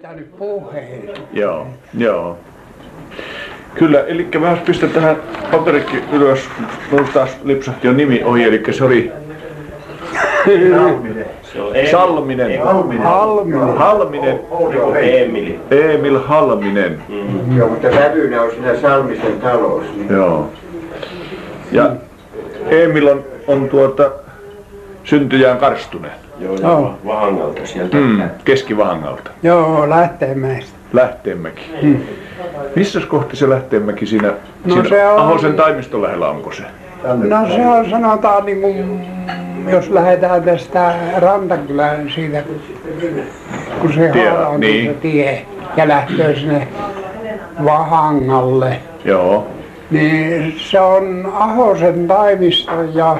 pitänyt puheen. Joo, joo. Kyllä, eli mä pistän tähän paperikin ylös. Mulla taas lipsahti jo nimi ohi, eli se oli Salminen. Halminen. Halminen. Halminen, Eemili? Emil Halminen. Joo, mutta vävynä on siinä Salmisen talous. Niin Joo. Ja Emil on, on tuota syntyjään Karstunen. Joo, Joo. Vahangalta sieltä. Mm, Keskivahangalta. Joo, Lähteenmäestä. Lähteenmäki. Missä kohti se Lähteenmäki siinä, No siinä se on- Ahosen taimiston lähellä onko se? No se on sanotaan niin kuin, jos lähdetään tästä Rantakylän siitä, kun se Tie, on niin. se tie ja lähtee sinne Vahangalle, Joo. niin se on Ahosen taimisto ja,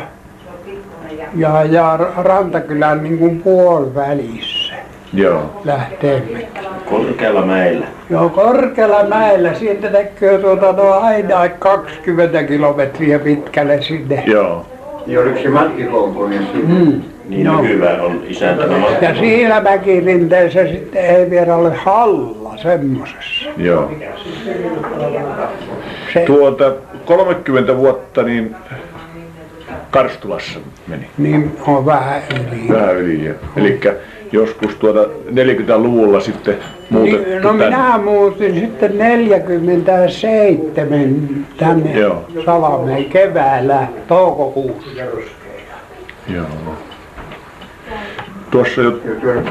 ja, ja Rantakylän niin kuin puolivälissä Joo. Lähteenmäki. Korkealla mäellä. Joo, korkealla mäellä, siitä näkyy tuota no aina 20 kilometriä pitkälle sinne. Joo. Niin oliko se siinä? Mm. Niin Joo. nykyään on isäntänä Matti. Ja siinä mäkirinteessä sitten ei vielä ole halla semmosessa. Joo. Se, Tuota 30 vuotta niin Karstulassa meni. niin on vähän yli. Vähän yli. ja- Elikkä joskus tuota 40-luvulla sitten muutettu Niin, no tänne. minä muutin sitten 47 tänne Joo. Salameen keväällä toukokuussa. Joo. Tuossa jo Joo,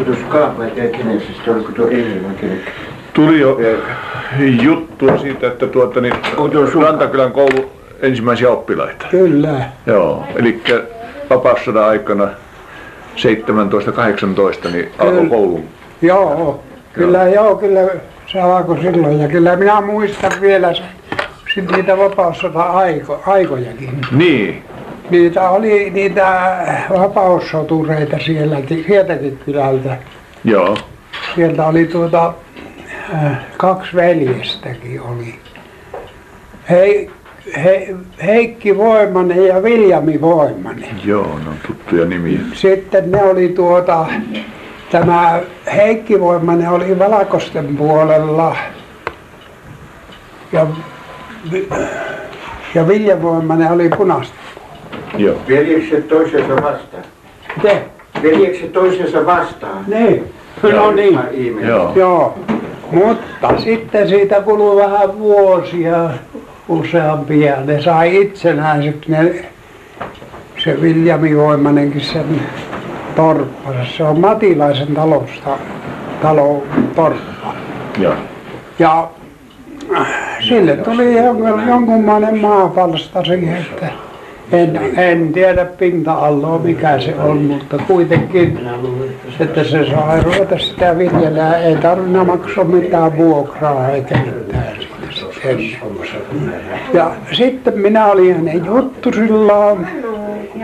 tuli jo juttua siitä, että tuota niin Rantakylän koulu ensimmäisiä oppilaita. Kyllä. Joo, eli vapaussodan aikana 17-18 niin alkoi Kyllä. koulun. Joo, kyllä joo. kyllä se alkoi silloin ja kyllä minä muistan vielä se, sit niitä vapaussota-aikojakin. Niin, Niitä oli niitä vapaussotureita sielläkin, sieltäkin kylältä. joo, Sieltä oli tuota, äh, kaksi veljestäkin oli. Hei, he, Heikki Voimanen ja Viljami Voimanen. joo, ne on tuttuja nimiä. Sitten ne oli tuota, tämä Heikki Voimanen oli Valkosten puolella ja, ja Vilja Voimanen oli punaisten. Joo, Veljekset toisensa vastaan. Te? Veljekset toisensa vastaan. Niin. No Joo. niin. Joo, Joo, mutta sitten siitä kului vähän vuosia useampia. Ne sai itsenäiseksi ne, se Viljami Voimanenkin sen torppansa. Se on Matilaisen talosta, talo torppa. joo, Ja äh, sille tuli jonkun, jonkunlainen maapalsta siihen, että en, en tiedä pinta-alaa mikä se on, mutta kuitenkin, että se sai ruveta sitä viljelää. Ei tarvinnut maksaa mitään vuokraa eikä mitään. Ja sitten minä olin hänen juttusillaan.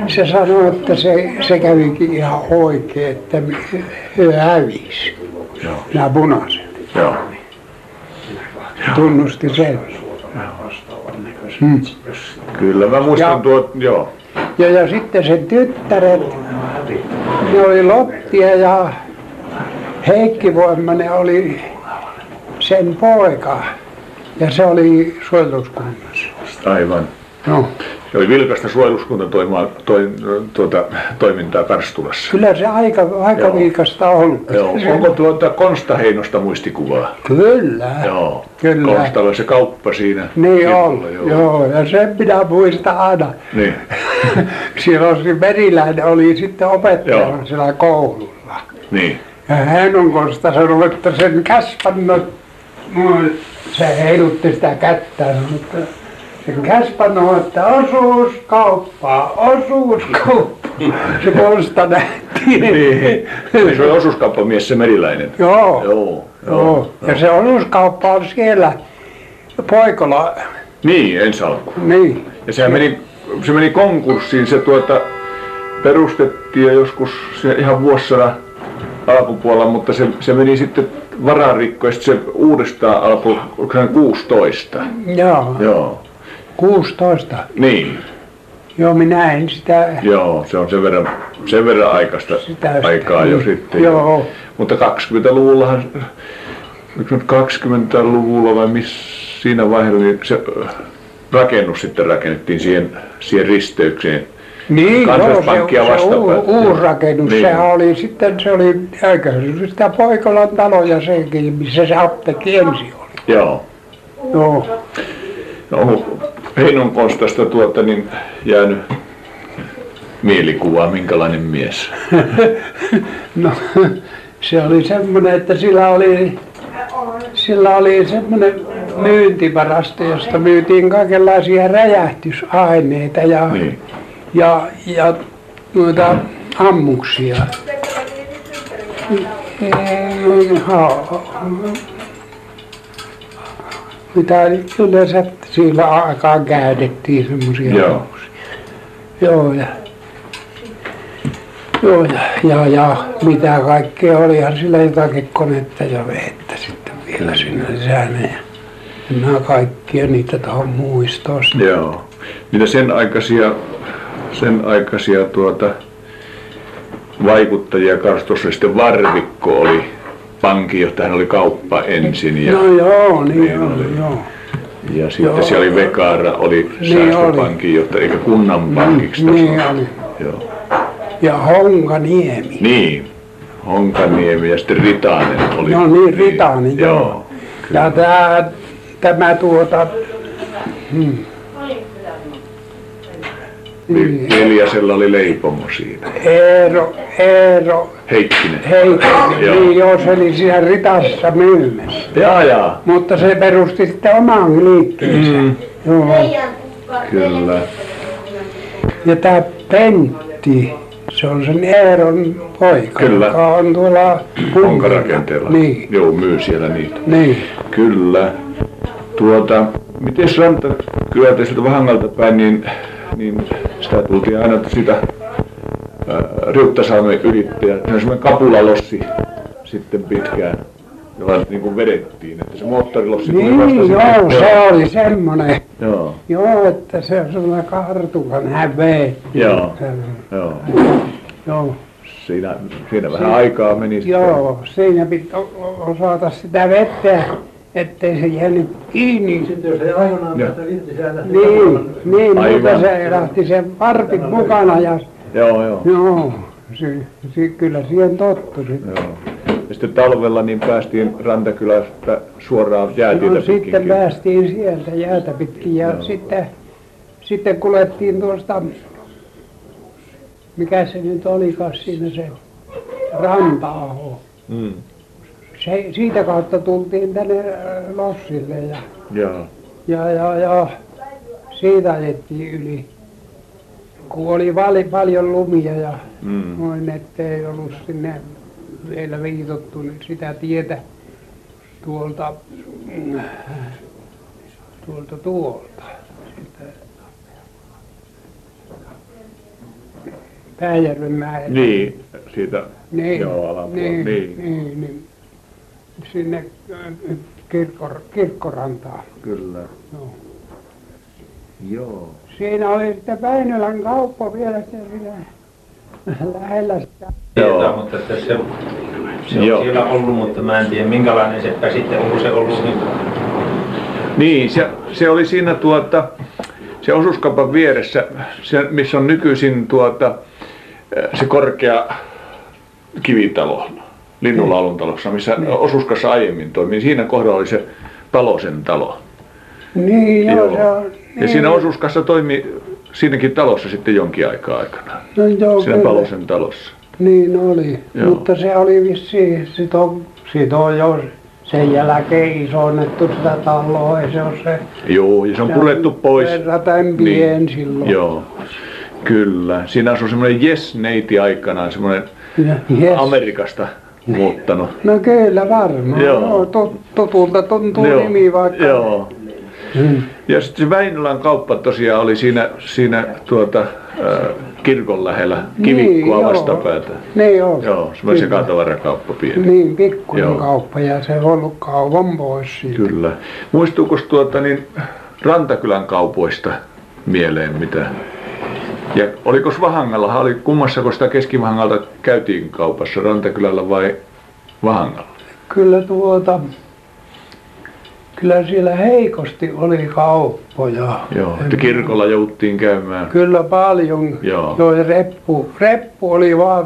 Se sanoi, että se, se kävikin ihan oikein, että he hävisi. Nämä punaiset joo. tunnusti sen. Kyllä mä muistan Ja- tuot, joo, Ja, ja sitten sen tyttäret, ne oli Lottia ja Heikki Voimanen oli sen poika. Ja se oli suojeluskunnassa. aivan. No, Se oli vilkasta suojeluskuntatoimaa, toi, tuota, toimintaa Karstulassa. kyllä se aika, aika Joo. viikasta on. Joo, onko tuota Konsta Heinosta muistikuvaa? Kyllä. Joo, Kyllä. Konstalla se kauppa siinä. Niin on, joo. joo. Ja sen minä muistan aina. Niin, Siellä on se Meriläinen oli sitten opettajana siellä koululla. niin, Ja hän on Konsta sanonut, että sen käspannot, noin, se heilutti sitä kättään, mutta sen käspannut, että osuuskauppaa, osuuskauppaa. Se Konsta nähtiin. niin. Se oli osuuskauppamies se meriläinen. Joo, Joo, joo. Ja se osuuskauppa on siellä Poikola, Niin, ensi alku. niin. Ja sehän meni, se meni konkurssiin, se tuota, perustettiin jo joskus se ihan vuosisadan alkupuolella, mutta se, se meni sitten vararikko ja sitten se uudestaan alkoi, oliko se 16? Joo, Joo, 16. niin, Joo, minä en sitä, joo, se on sen verran, sen verran aikaista Sitä- aikaa jo niin, sitten. joo. Mutta 20-luvullahan oliko se nyt 20-luvulla vai missä siinä vaiheessa niin se ö, rakennus sitten rakennettiin siihen, siihen risteykseen. Niin, joo, se, se vastapäätä, uu, joo. uusi rakennus, Niin. sehän oli sitten, se oli, eikö se sitä Poikolan taloja sekin, missä se apteekki ensin oli. Joo. No, onko Heinon Konstasta tuota niin jäänyt mielikuva, minkälainen mies? no se oli semmoinen, että sillä oli, sillä oli semmoinen myyntivarasto, josta myytiin kaikenlaisia räjähtysaineita ja, Niin. Ja, ja noita ammuksia. Mm, ha- Mitä yleensä sillä aikaa käytettiin semmoisia Joo. ammuksia. Joo, ja, joo, ja, ja, ja mitä kaikkea olihan sillä jotakin konetta ja vettä sitten vielä sinne sisään. Ja en mä kaikkia niitä tuohon muistosta. Joo. Mitä sen aikaisia, sen aikaisia tuota, vaikuttajia karstossa sitten Varvikko oli pankinjohtaja, hän oli kauppa ensin ja, No joo, niin, Niin oli, oli. joo. ja sitten joo. siellä oli Vekara, oli Niin säästöpankinjohtaja, eikä kunnan pankiksi niin tuossa. oli. Joo. Ja Honkaniemi. Niin, Honkaniemi ja sitten Ritanen oli. No niin, Ritanen, joo. joo. Ja tämä, tämä tuota... Hmm. Niin. Eliasella oli leipomo siinä. Eero, Eero Heikkinen. Heikkinen, Joo. niin joo, se oli siellä Ritassa myymässä. Jaa, jaa. Mutta se perusti sitten oman liikkeensä. Mm, Joo. kyllä. Ja tämä Pentti, se on sen Eeron poika, Kyllä. joka on tuolla Honkarakenteella. Niin, Joo, myy siellä niitä. niin. Kyllä. Tuota, miten Rantakylältä sieltä Vahangalta päin, niin, niin sitä tultiin aina sitä Riuttasalmen ylittäjä. Se on semmoinen kapulalossi sitten pitkään, jolla niin kuin vedettiin, että se moottorilossi tuli vasta Niin, sitten. joo, se oli semmoinen. Joo, Joo, että se on sellainen kartukan hän vei. Joo. Joo. Joo, Siinä, siinä vähän aikaa meni sitten. joo, siinä piti o- osata sitä vettä, ettei se jäänyt kiinni. Sitten jos ei ajonaan Joo. päästä irti sieltä. Niin, niin Aivan. mutta se lähti sen varpit mukana ja Joo, joo. joo, se, se, kyllä siihen tottui sitten. joo. Ja sitten talvella niin päästiin Rantakylästä suoraan jäätietä No, sitten pitkinkin. päästiin sieltä jäätä pitkin ja sitten, sitten kuljettiin tuosta, mikä se nyt olikaan siinä se ranta-aho. Mm. Se, siitä kautta tultiin tänne äh, Lossille ja, Joo. ja, ja, ja siitä ajettiin yli. Kun oli vali, paljon lumia ja Mm. noin, ettei ollut sinne vielä viitottu niin sitä tietä tuolta, tuolta tuolta. Pääjärvenmäeltä. Niin, siitä, Niin, niin, Niin. niin, niin, sinne äh, kirkko, kirkkorantaan. Kyllä. Joo. Joo. Siinä oli sitten Väinölän kauppa vielä siinä lähellä sitä. Joo. Tietää, mutta että se, se on Joo. siellä ollut, mutta mä en tiedä minkälainen seppä sitten, onko se ollut niin Niin, se, se oli siinä tuota, se osuuskaupan vieressä, se, missä on nykyisin tuota, se korkea kivitalo, Linnunlaulun talossa, missä osuuskassa aiemmin toimi. Siinä kohdalla oli se Palosen talo. Niin, joo, Joo. se on. Ja niin. siinä osuuskassa toimi siinäkin talossa sitten jonkin aikaa aikana. No joo, Siinä kyllä. Palosen talossa. Niin oli, Joo. mutta se oli vissiin, sit on, sit on jo sen jälkeen isonnettu sitä taloa, ei se on se. Joo, ja se on purettu pois. Verraten pien silloin. Joo, kyllä. Siinä asui semmoinen Yes-neiti aikanaan, semmoinen Ja, yes. Amerikasta muuttanut. No kyllä varmaan, Joo. joo. Tut, tutulta tuntuu Joo, nimi vaikka. Joo. Hmm. Ja sitten se Väinölän kauppa tosiaan oli siinä, siinä tuota, äh, kirkon lähellä kivikkoa joo. vastapäätä. Niin joo. Joo, semmoinen sekatavarakauppa pieni. Niin, pikkuinen Joo. kauppa ja se on ollut kauan pois siitä. Kyllä. Muistuuko tuota niin Rantakylän kaupoista mieleen mitä? Ja oliko Vahangalla, oli kummassako sitä Keski-Vahangalta käytiin kaupassa, Rantakylällä vai Vahangalla? Kyllä tuota, Kyllä siellä heikosti oli kauppoja. Joo, että kirkolla jouttiin käymään. Kyllä paljon. Joo. Joo, ja reppu, reppu oli vaan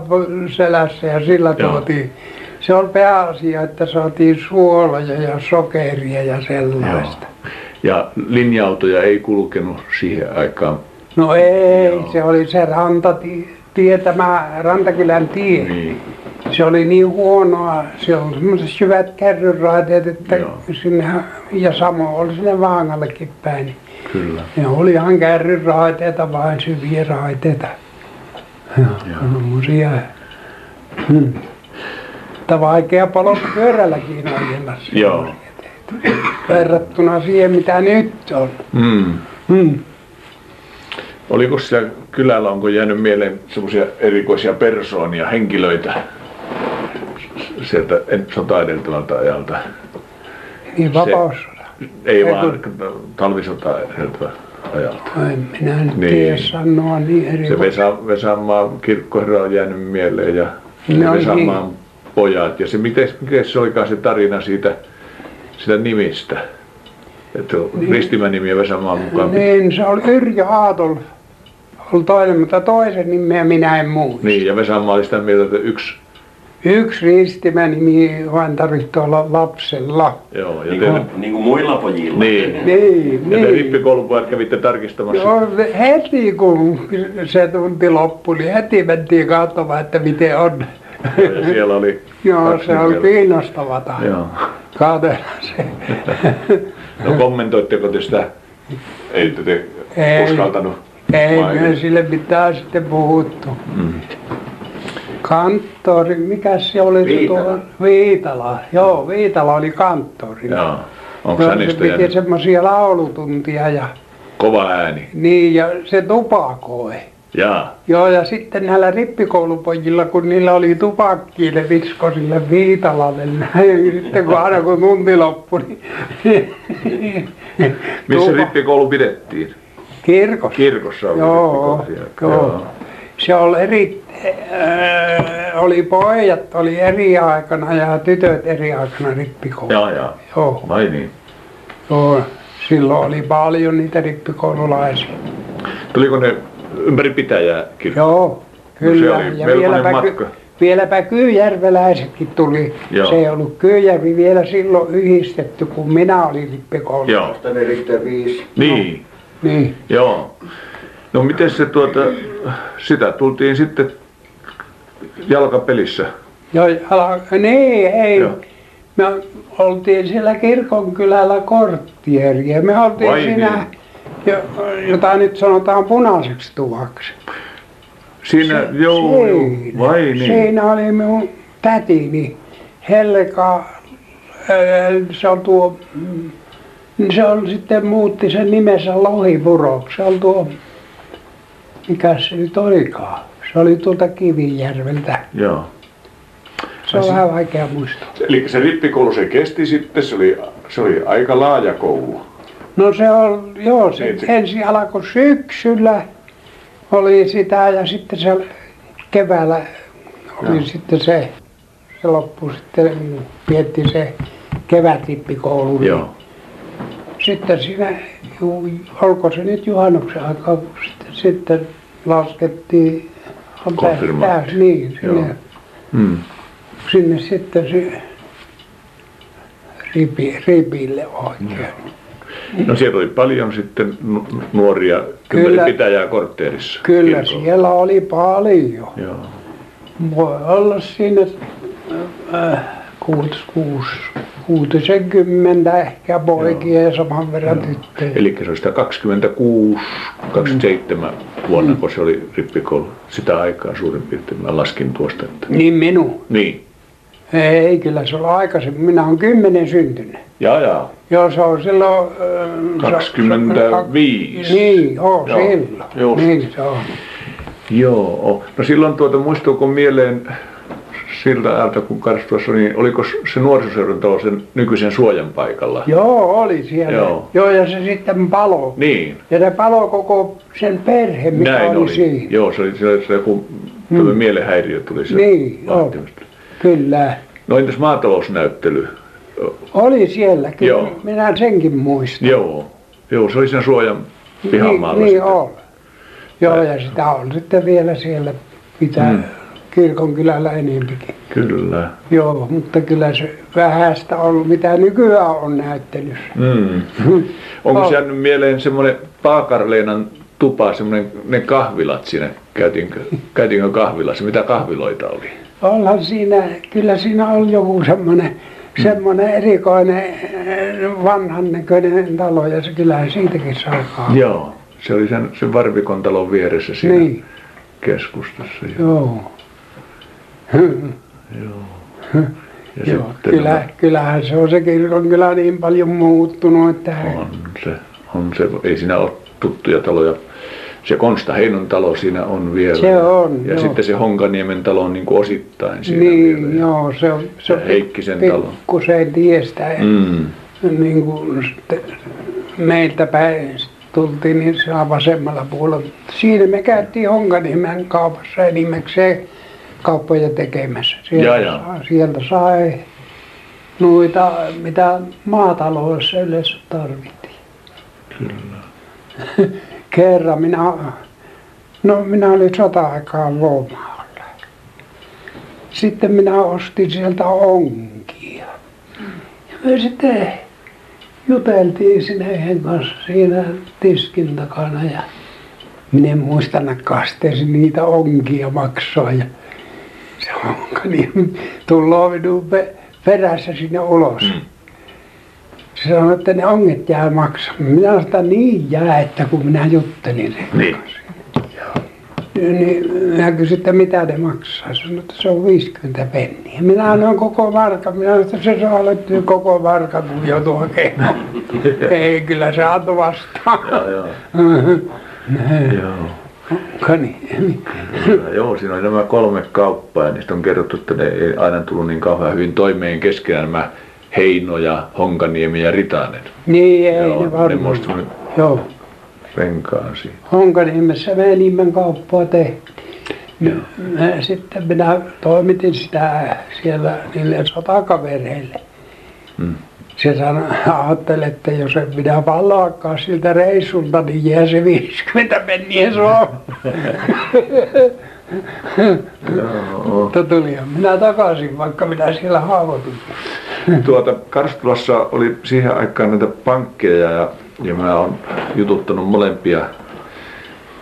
selässä ja sillä Joo. tuotiin. Se on pääasia, että saatiin suoloja ja sokeria ja sellaista. Ja linja-autoja ei kulkenut siihen aikaan. No ei, Joo. se oli se rantatie, tämä Rantakylän tie. Niin. Se oli niin huonoa, se oli semmoiset syvät kärryraiteet, että Joo. sinne, ja sama oli sinne Vaangallekin päin. niin Kyllä. Ne oli ihan kärryraiteita, vain syviä raiteita. Joo. Semmoisia. Hmm. Että vaikea polkupyörälläkin ajella Joo. verrattuna siihen, mitä nyt on. Mm. Oliko siellä kylällä, onko jäänyt mieleen semmoisia erikoisia persoonia, henkilöitä sieltä en- sota edeltävältä ajalta? Niin vapaussoda. Ei Ei vaan talvisota edeltävältä ajalta. En minä nyt Niin. tiedä sanoa niin Se erikoista. Vesa, Vesanmaan kirkkoherra on jäänyt mieleen ja No Vesanmaan pojat. Ja se, miten, miten se olikaan se tarina siitä, sitä nimistä? Että niin. ristimänimi ja Vesanmaan mukaan. Niin. Niin, se oli Yrjö Aatol. Oli toinen, mutta toisen nimeä minä en muista. niin, ja Vesanmaa oli sitä mieltä, että yksi, Yksi ristimänimi vain tarvitsee olla lapsella. joo, ja Niin te, kuin, niin kuin muilla pojilla. niin. Niin, Ja te niin. rippikoulupojat kävitte tarkistamassa. Joo, heti kun se tunti loppui, niin heti mentiin katsomaan, että miten on. Ja siellä oli Joo, se oli nimeä. kiinnostavaa. Joo. Katsella se. No kommentoitteko te sitä? Ei te, te Ei. uskaltanut Ei me sille mitään sitten puhuttu. Mm. Kanttori, mikä se oli se Viitala. tuo? Viitala. Joo, Viitala oli kanttori. Joo. Onko Joo, se piti semmoisia laulutuntia ja kova ääni? niin ja se tupakoi. Jaa. Joo ja sitten näillä rippikoulupojilla, kun niillä oli tupakki, ne visko sille Viitalalle näin. Sitten kun aina kun tunti loppui, niin Missä rippikoulu pidettiin? Kirkossa. Kirkossa oli Joo, siellä. joo. Se oli eri, äh, oli pojat oli eri aikana ja tytöt eri aikana rippikoulu. Joo, joo. Joo, Vai niin? joo. Silloin oli paljon niitä rippikoululaisia. Tuliko ne ympäri pitäjää kirkko? Joo, kyllä. No se oli melkoinen matka. vieläpä Kyyjärveläisetkin tuli. Joo. Se ei ollut Kyyjärvi vielä silloin yhdistetty, kun minä olin rippikoulu. Joo. 45. Niin, Niin. joo. No miten se tuota, sitä tultiin sitten jalkapelissä. Joo, ala, niin, ei. Joo. Me oltiin siellä kirkonkylällä korttieriä. Me oltiin Vai siinä, niin? jo, jota nyt sanotaan punaiseksi tuvaksi. Siinä, joo, joo, Siinä. vai niin? Siinä oli minun tätini ää, se on tuo, mm, se on sitten muutti sen nimensä Lohipuroksi. Se on tuo, mikä se nyt olikaan. Se oli tuolta Kivijärveltä. Joo. Se on vähän vaikea muistaa. Eli se rippikoulu se kesti sitten, se oli, se oli aika laaja koulu. No se on, joo, se Niin, se- ensin alkoi syksyllä, oli sitä ja sitten se keväällä oli Joo. sitten se, se loppui sitten, pietti se kevätrippikoulu. niin. Sitten siinä, olko se nyt juhannuksen aikaa, kun sitten, sitten laskettiin niin, sinne, Hmm. sinne sitten se ripi, ripille oikein. No siellä oli paljon sitten nu- nuoria Kyllä. ympäri pitäjää kortteerissa. Kyllä siellä oli paljon. Joo. Voi olla siinä äh, kuutis, kuusi, kuutisenkymmentä ehkä poikia ja saman verran tyttöjä. Eli se oli sitä 26, 27 vuonna, kun se oli rippikoulu. Sitä aikaa suurin piirtein. Mä laskin tuosta, että... Niin minun. Niin. Ei, kyllä se oli aikaisemmin. Minä olen kymmenen syntynyt. Jaa, jaa. Joo, se on silloin... äh, se- 25. se- Niin, joo, Joo, silloin. just. Niin se on. Joo. No silloin tuota, muistuuko mieleen siltä ajalta, kun Karstuassa oli, niin oliko se nuorisoseuran talo sen nykyisen suojan paikalla? Joo, oli siellä. Joo. Joo, ja se sitten palo. Niin. Ja se palo koko sen perhe, mikä Näin oli, oli. siinä. Joo, se oli, se oli se joku mm. mielenhäiriö tuli se Niin, joo. Kyllä. No entäs maatalousnäyttely? Oli siellä, kyllä Joo. minä senkin muistan. Joo. Joo, se oli siinä suojan Niin, pihamaalla. niin sitten. on. Joo, ja sitä on sitten vielä siellä pitää Mm. Kirkon kylällä enempikin. Kyllä. Joo, mutta kyllä se vähäistä on, mitä nykyään on näyttelyssä. Mm. Onko On. se jäänyt mieleen semmoinen Paakarleenan tupa, semmoinen, ne kahvilat siinä, käytiinkö, käytiinkö kahvilassa, mitä kahviloita oli? Onhan siinä, kyllä siinä on joku semmoinen, semmoinen erikoinen eh, vanhan näköinen talo ja se kyllähän siitäkin saa kahvia. Joo. Se oli sen, sen Varvikon talon vieressä siinä Niin, keskustassa. Joo. joo. Joo. Ja joo. sitten Kyllä, kyllähän se on se kirkon kyllä niin paljon muuttunut, että on se, on se, ei siinä ole tuttuja taloja. Se Konsta Heinon talo siinä on vielä. Se on, Ja sitten se Honkaniemen talo on niin kuin osittain siinä niin, vielä. joo, se on, se on Ja Heikkisen talo. pikkusen tiestä. Mm. niin kuin sitten meiltä päin tultiin niin siellä vasemmalla puolella. Siinä me käytiin Honkaniemen kaupassa enimmäkseen kauppoja tekemässä. Sieltä, jaa. Sai, sieltä sai noita, mitä maataloudessa yleensä tarvittiin. Kyllä. Kerran minä, no minä olin sota-aikaan lomaalla. Sitten minä ostin sieltä onkia. Ja me sitten juteltiin sinne yhden kanssa siinä tiskin takana ja minä en muistanutkaan sitten niitä onkia maksaa ja niin tullaan minun pe- perässä sinne ulos. Mm. Se sanoi, että ne onget jää maksamaan. Minä sanoin, että niin jää, että kun minä juttelin sen Niin. kanssa. Niin minä kysyin, että mitä ne maksaa. Se sanoi, että se on 50 penniä. Minä annoin koko markan. Minä sanoin, että se saa löytyä koko markan, kun joutuu hakemaan. Ei, kyllä se antoi vastaan. Joo, joo. joo. Niin? Kyllä, joo, siinä oli nämä kolme kauppaa ja niistä on kerrottu, että ne ei aina tullut niin kauhean hyvin toimeen keskenään nämä Heino ja Honkaniemi ja Ritanen. Niin, ei Joo, ne ne varmaan. muistavat Joo. renkaan siinä. Honkaniemessä me kauppaa tehtiin. Me, me, sitten minä toimitin sitä siellä niille sotakavereille. Mm. Se sanoi, ajatteli, että jos en minä palaakaan siltä reissulta, niin jää se 50 penniä. Mutta tulinhan minä takaisin, vaikka minä siellä haavoitin. Tuota, Karstulassa oli siihen aikaan näitä pankkeja ja, ja mä oon jututtanut molempia,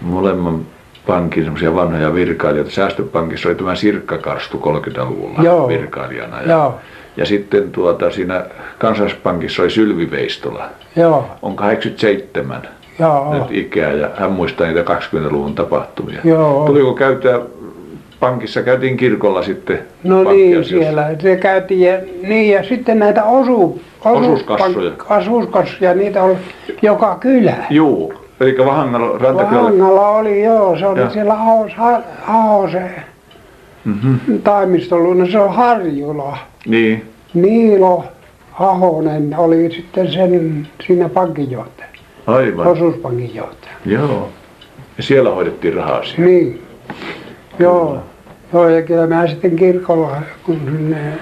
molemman pankin semmoisia vanhoja virkailijoita. Säästöpankissa oli tämä Sirkka Karstu 30-luvulla Joo. virkailijana. Ja, Joo, ja sitten tuota, siinä Kansallispankissa oli Sylvi Veistola. joo, On 87 joo. nyt ikää ja hän muistaa niitä 20-luvun tapahtumia. Joo. Tuliko käyttää pankissa, käytiin kirkolla sitten No niin, siellä se käytiin ja, niin ja sitten näitä osu, Osuuskassoja. osuuspank- Osuuskassoja, niitä oli joka kylä. Juu, eli Vahangalla rantakylällä. Vahangalla oli, joo, se oli Joo. siellä Ahos, Mm-hmm. toimistolla, se on Harjula. Niin, Niilo Ahonen oli sitten sen siinä pankinjohtaja, aivan. osuuspankin johtaja. Joo. Ja siellä hoidettiin rahaa siellä. Niin, joo. Joo, ja kyllä mä sitten kirkolla, kun ne,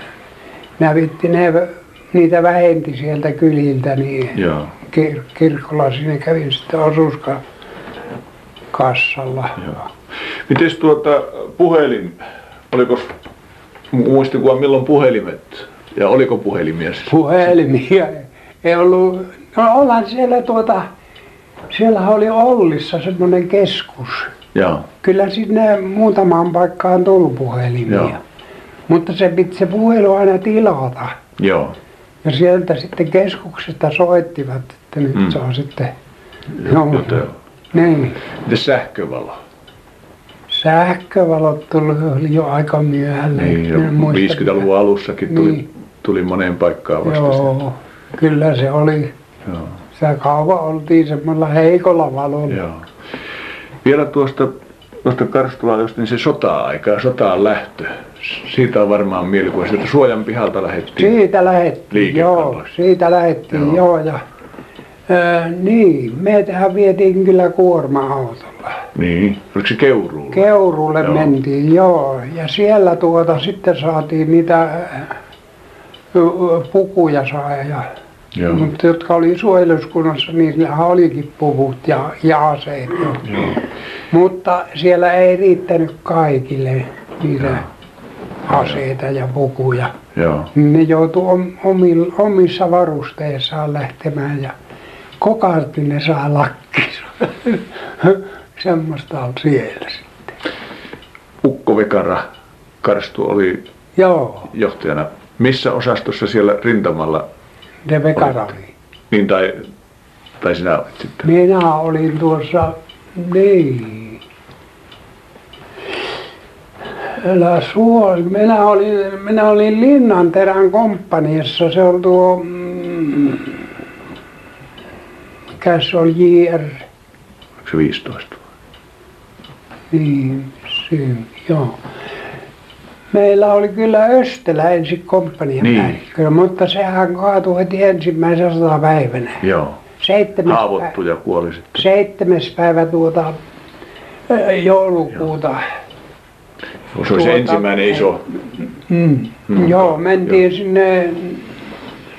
mä vitti ne, niitä vähenti sieltä kyliltä, niin Joo, kir- kirkolla sinne kävin sitten osuuskassalla. joo. Mites tuota puhelin, oliko muistikuva milloin puhelimet ja oliko puhelimia? siis? Puhelimia ei ollut, no ollaan siellä tuota, siellä oli Ollissa semmoinen keskus. Joo, Kyllä sinne muutamaan paikkaan tuli puhelimia. Joo. Mutta se piti se puhelu aina tilata. joo. Ja sieltä sitten keskuksesta soittivat, että nyt Mm. mm. saa sitten... Joo. Niin. Sähkövalo? Sähkövalot tuli oli jo aika myöhälle. Niin, jo Minä en muista, 50-luvun alussakin tuli, Niin. tuli moneen paikkaan vasta sitä. Joo, kyllä se oli. Joo. Sitä kauan oltiin semmoilla heikolla valolla. Joo. Vielä tuosta, tuosta Karstulaa just niin se sota-aika ja sotaan lähtö. Siitä on varmaan mielikuva, että suojan pihalta lähdettiin. Siitä lähettiin, joo, siitä lähettiin, Joo. joo. ja, ää, niin, meitähän vietiin kyllä kuorma-autolla. Niin, oliko se Keuruulla? Keurulle Joo. mentiin, joo. Ja siellä tuota sitten saatiin niitä pukuja sai ja Joo. mutta jotka oli suojeluskunnassa, niin niillähän olikin puvut ja, ja aseet jo. Mutta siellä ei riittänyt kaikille niitä aseita ja pukuja. Joo. Ne joutui om- omil- omissa varusteissaan lähtemään ja kokarti ne saa lakkissa. Semmoista on siellä sitten. Ukko Vekara Karstu oli Joo, johtajana. Missä osastossa siellä rintamalla, ne vekarani. niin tai, tai sinä olit sitten? Minä olin tuossa, niin. Älä suoli. Minä olin, minä olin Linnanterän komppaniassa. Se on tuo, mm, se oli JR, Oliko se 15? Niin, syy, joo. Meillä oli kyllä Östelä ensin komppanian Niin. päällikkö, mutta sehän kaatui heti ensimmäisenä sotapäivänä. Joo. Seitsemäs päivä. Haavoittui ja kuoli sitten. seitsemäs päivä tuota joulukuuta. Se oli se tuota- ensimmäinen iso. Mm. Mm. Joo, mentiin sinne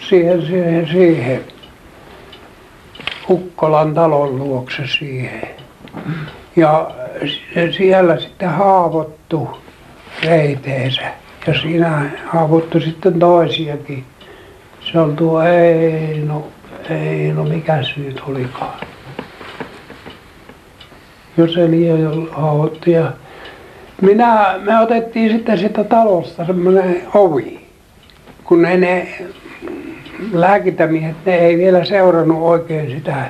siihen, siihen, siihen Ukkolan talon luokse siihen. Ja se siellä sitten haavoittu reiteensä. Ja siinä haavoittu sitten toisiakin. Se on tuo Eino, Eino, mikä se nyt olikaan. Jos se liian haavoittu ja minä, me otettiin sitten sitä talosta semmoinen ovi, kun ne, ne lääkintämiehet, ne ei vielä seurannut oikein sitä,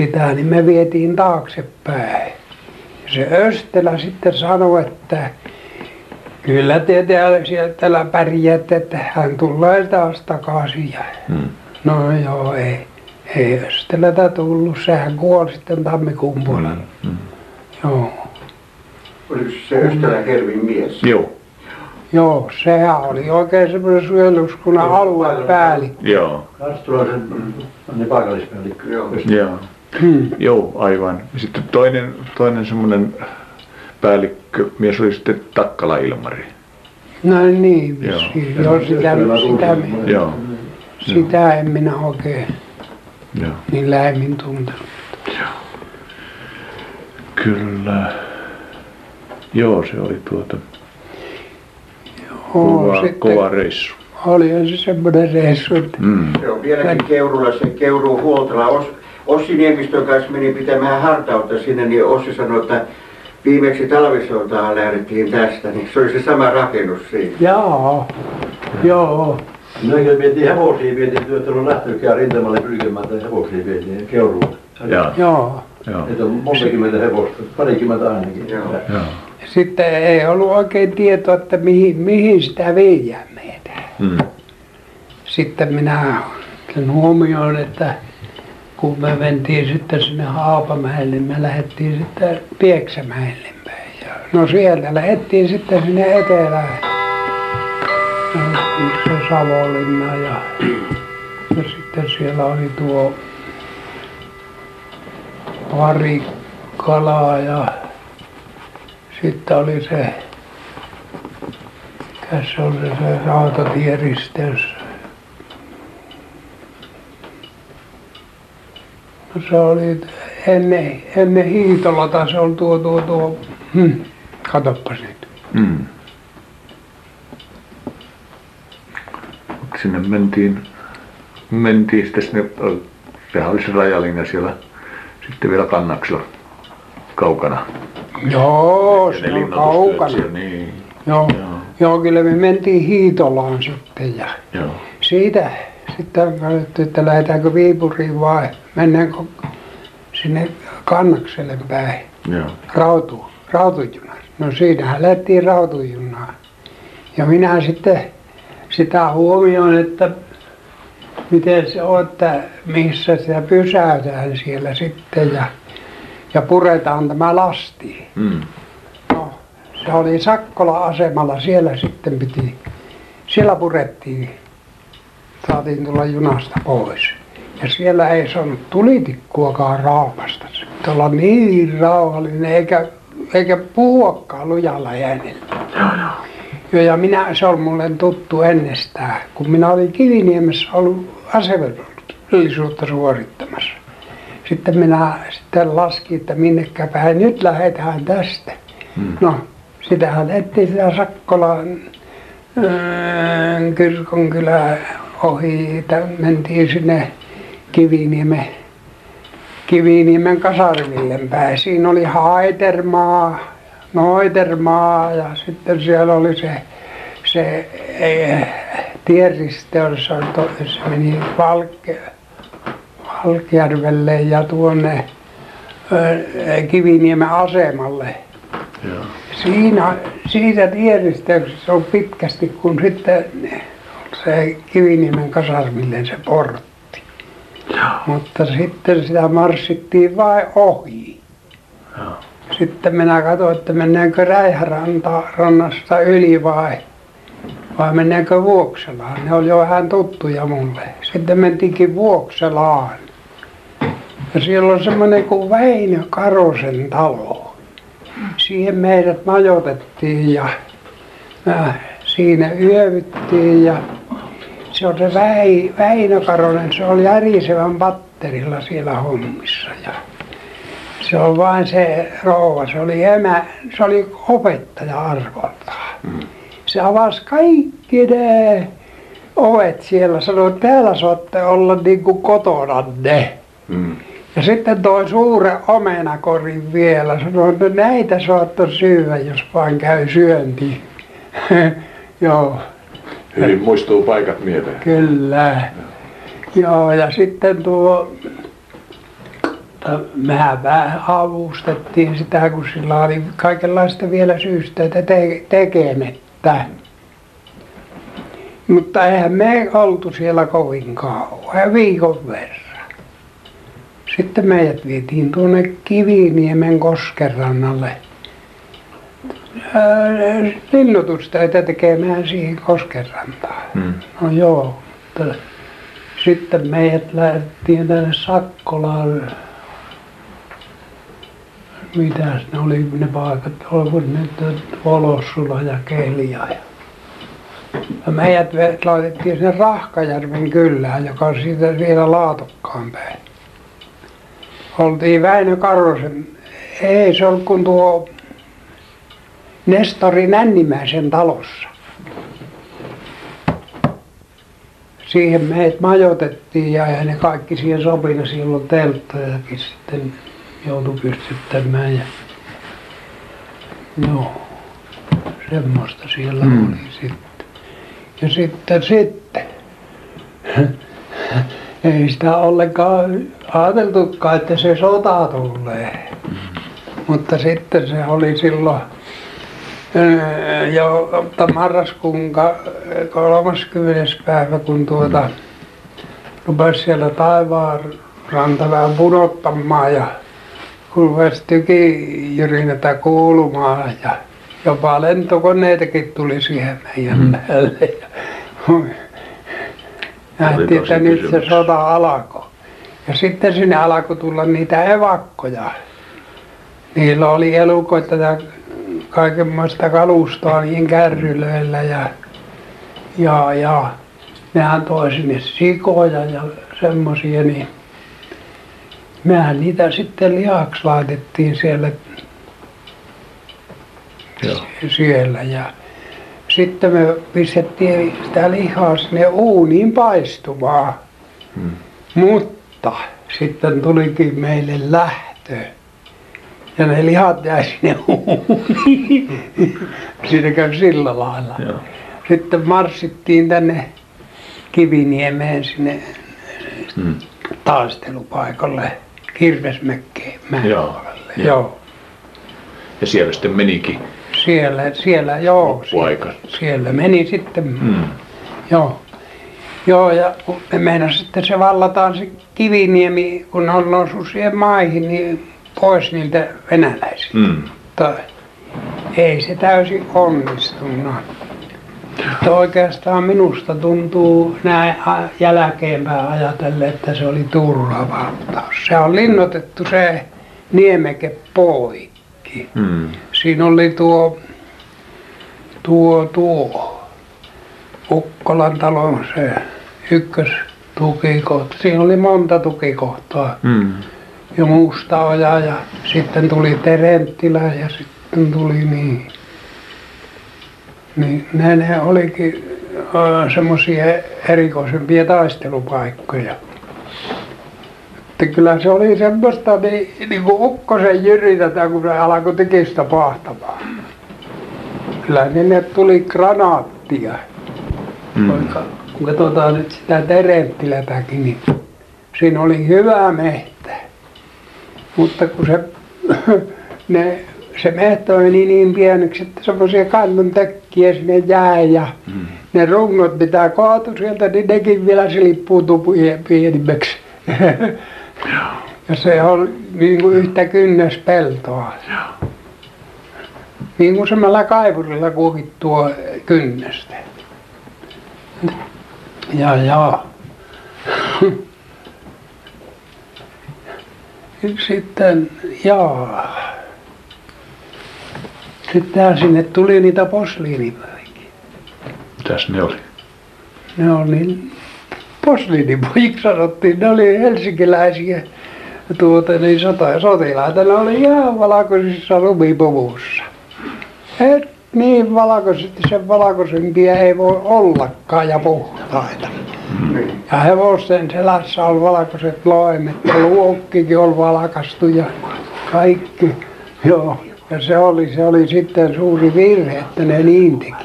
sitä, niin me vietiin taaksepäin. Ja se Östelä sitten sanoi, että kyllä te täällä, siellä täällä pärjäätte, että hän tulee taas takaisin. Ja, Mm. no joo, ei, ei Östelätä tullut, sehän kuoli sitten tammikuun puolella. Mm. Joo. Oliko se Östälän Kelvin mies? Joo. Joo, sehän oli oikein semmoinen suojeluskunnan aluepäällikkö. Joo. Karstulaisen ne paikallispäällikkö. Joo. Joo. Joo, aivan. Sitten toinen, toinen semmoinen päällikkö mies oli sitten Takkala Ilmari. No niin, Joo. vissiin. Joo, sitä, sitä, Joo. sitä en minä oikein Joo. niin lähemmin tuntenut. Kyllä. Joo, se oli tuota Oo, kova, sitten kova reissu. olihan se semmoinen reissu, että Mm. Se on vieläkin Keurulla se Keuruu huoltala. Os, Ossi Niemistön kanssa meni pitämään hartautta sinne, niin Ossi sanoi, että viimeksi talvisotaan lähdettiin tästä, niin se oli se sama rakennus siinä. Joo, joo, Minäkin vietiin hevosia, vietiin työttelun lähtökään rintamalle pyrkimään, että hevosia vietiin Keuruun. Joo. joo. Joo. Että on montakymmentä hevosta, parikymmentä ainakin. Joo. Joo. Sitten ei ollut oikein tietoa, että mihin, mihin sitä viedään meitä. Mm. Sitten minä sen huomioon, että kun me mentiin sitten sinne Haapamäelle, me lähdettiin sitten Pieksämäelle päin. Ja no sieltä lähdettiin sitten sinne etelään. Se Savonlinna ja, ja sitten siellä oli tuo Varikkala ja sitten oli se, mikä se se, se No se oli ennen, ennen Hiitolata, se oli tuo, tuo, tuo, hmm, katoppas nyt. Mm. Sinne mentiin, mentiin sitten sinne, sehän oli se rajalinja siellä, sitten vielä Kannaksella kaukana. Joo, se on kaukana. siellä, Niin, Joo. joo, Joo, kyllä me mentiin Hiitolaan sitten ja joo. siitä sitten on katsottu, että lähdetäänkö Viipuriin vai mennäänkö sinne Kannakselle päin. Rautu, rautujunaan. No siinähän lähdettiin rautujunaan. Ja minä sitten sitä huomioon, että miten se on, että missä sitä pysäytään siellä sitten ja, ja puretaan tämä lasti. Mm. No, se oli Sakkola-asemalla, siellä sitten piti, siellä purettiin, saatiin tulla junasta pois. Ja siellä ei saanut tulitikkuakaan raapasta. Se piti olla niin rauhallinen, eikä, eikä puhuakaan lujalla äänellä. Joo, ja minä, se on mulle tuttu ennestään, kun minä olin Kiviniemessä ollut asevelvollisuutta suorittamassa. Sitten minä sitten laskin, että minnekä päin nyt lähdetään tästä. Mm. No, sitähän lähdettiin sitä Sakkolan öö, kirkonkylää ohi, mentiin sinne Kiviniemen, Kiviniemen kasarmille päin. Siinä oli Haitermaa, Noitermaa ja sitten siellä oli se, se eh, tieristeys, se, to- se meni Valke, Valkjärvelle ja tuonne ö, Kiviniemen asemalle. Joo. Siinä, siitä tieristeyksestä on pitkästi, kun sitten se Kiviniemen kasarmille se portti. Mutta sitten sitä marssittiin vain ohi. Joo. Sitten minä katsoin, että mennäänkö Räihäranta rannasta yli vai, vai mennäänkö Vuokselaan. Ne oli jo vähän tuttuja mulle. Sitten mentiinkin Vuokselaan. Ja siellä on semmoinen kuin Väinö Karosen talo. Siihen meidät majoitettiin ja, ja siinä yövyttiin ja se on se Väi, Väinö Karonen, se oli järisevän patterilla siellä hommissa. Ja se on vain se rouva, se oli emä, se oli opettaja arvoltaan. Se avasi kaikki ne ovet siellä, sanoi, että täällä saatte olla niin kuin kotonanne. Mm. Ja sitten toi suuren omenakorin vielä, sanoi, että näitä saatte syödä, jos vain käy syönti. Joo, Hyvin muistuu paikat mieleen. kyllä. Joo, ja sitten tuo, mehän vähän avustettiin sitä, kun sillä oli kaikenlaista vielä syystöitä te- tekemättä. Mutta eihän me oltu siellä kovin kauan, viikon verran. Sitten meidät vietiin tuonne Kiviniemen koskerannalle linnutustöitä tekemään siihen koskerantaan. Mm. No joo, mutta sitten meidät lähdettiin tänne Sakkolaan. Mitäs ne oli ne paikat, oliko nyt Volossula ja Kelia. Ja meidät laitettiin sinne Rahkajärven kylään, joka on siitä vielä Laatokkaan päin. Oltiin Väinö Karrosen, ei se ollut kuin tuo Nestori Nännimäisen talossa. Siihen meidät majoitettiin ja eihän ne kaikki siihen sopinut, silloin telttajakin sitten joutui pystyttämään ja joo, semmoista siellä Mm. oli sitten. Ja sitten, sitten, ei sitä ollenkaan ajateltukaan, että se sota tulee. Mutta sitten se oli silloin jo mutta marraskuun 30. päivä, kun tuota rupesi siellä taivaan ranta vähän pudottamaan ja kun rupesi tykijyrinätä kuulumaan ja jopa lentokoneitakin tuli siihen meidän päälle. Ja, nähtiin, että nyt se sota alkoi. Ja sitten sinne alkoi tulla niitä evakkoja. Niillä oli elukoita ja kaikenmoista kalustoa niin kärrylöillä ja, ja, ja nehän toi sinne sikoja ja semmosia, niin mehän niitä sitten lihaksi laitettiin siellä, Joo. siellä ja sitten me pistettiin sitä lihaa sinne uuniin paistumaan. Mm. Mutta sitten tulikin meille lähtö. Ja ne lihat jäi sinne uuniin. Siinä käy sillä lailla. Joo. Sitten marssittiin tänne Kiviniemeen sinne Mm. taistelupaikalle Kirvesmäkkeen Joo. Mäenpuolelle. Joo. Joo. Ja siellä sitten menikin. Siellä, siellä joo. Siellä, siellä meni sitten. Mm. Joo. Joo, ja kun ne meinasi sitten se vallataan se Kiviniemi, kun on noussut siihen maihin, niin pois niiltä venäläisiltä. Mm. Mutta ei se täysin onnistunut. Mutta oikeastaan minusta tuntuu näin jälkeenpäin ajatellen, että se oli turha valtaus. Se on linnoitettu se Niemeke poikki. Mm. Siinä oli tuo tuo, tuo Ukkolan talon se ykköstukikohta. Siinä oli monta tukikohtaa. Mm. Ja Mustaoja ja sitten tuli Terenttilä ja sitten tuli niin. Niin ne, ne olikin semmoisia erikoisempia taistelupaikkoja. Että kyllä se oli semmoista niin, niin kuin ukkosen jyritätä, kun se alkoi tykistä pahtamaan. Kyllä sinne tuli granaattia. Mm. Vaikka kun katsotaan nyt sitä Terenttilätäkin, niin siinä oli hyvä mehtä. Mutta kun se, ne, se mehto meni niin pieneksi, että semmoisia kannon tökkiä sinne jäi ja Mm. ne rungot mitä kaatui sieltä, niin nekin vielä silippuutui pie- pienimmäksi. ja se on niin kuin yhtä kynnespeltoa. Niin kuin semmoilla kaivurilla kuokittua kynnestä. Ja ja. Sitten jaa. Sittenhän sinne tuli niitä posliinipoikia. Mitäs ne oli? Ne oli niin posliinipojiksi sanottiin. Ne oli helsinkiläisiä tuota, niin sota, sotilaita. Ne oli ihan valkoisissa lumipuvussa. Et niin valkoiset, sen valkoisempia ei voi ollakaan ja puhtaita. Ja hevosten selässä on valkoiset loimet ja luokkikin on valkastu ja kaikki. Joo. Ja se oli, se oli sitten suuri virhe, että ne niin teki.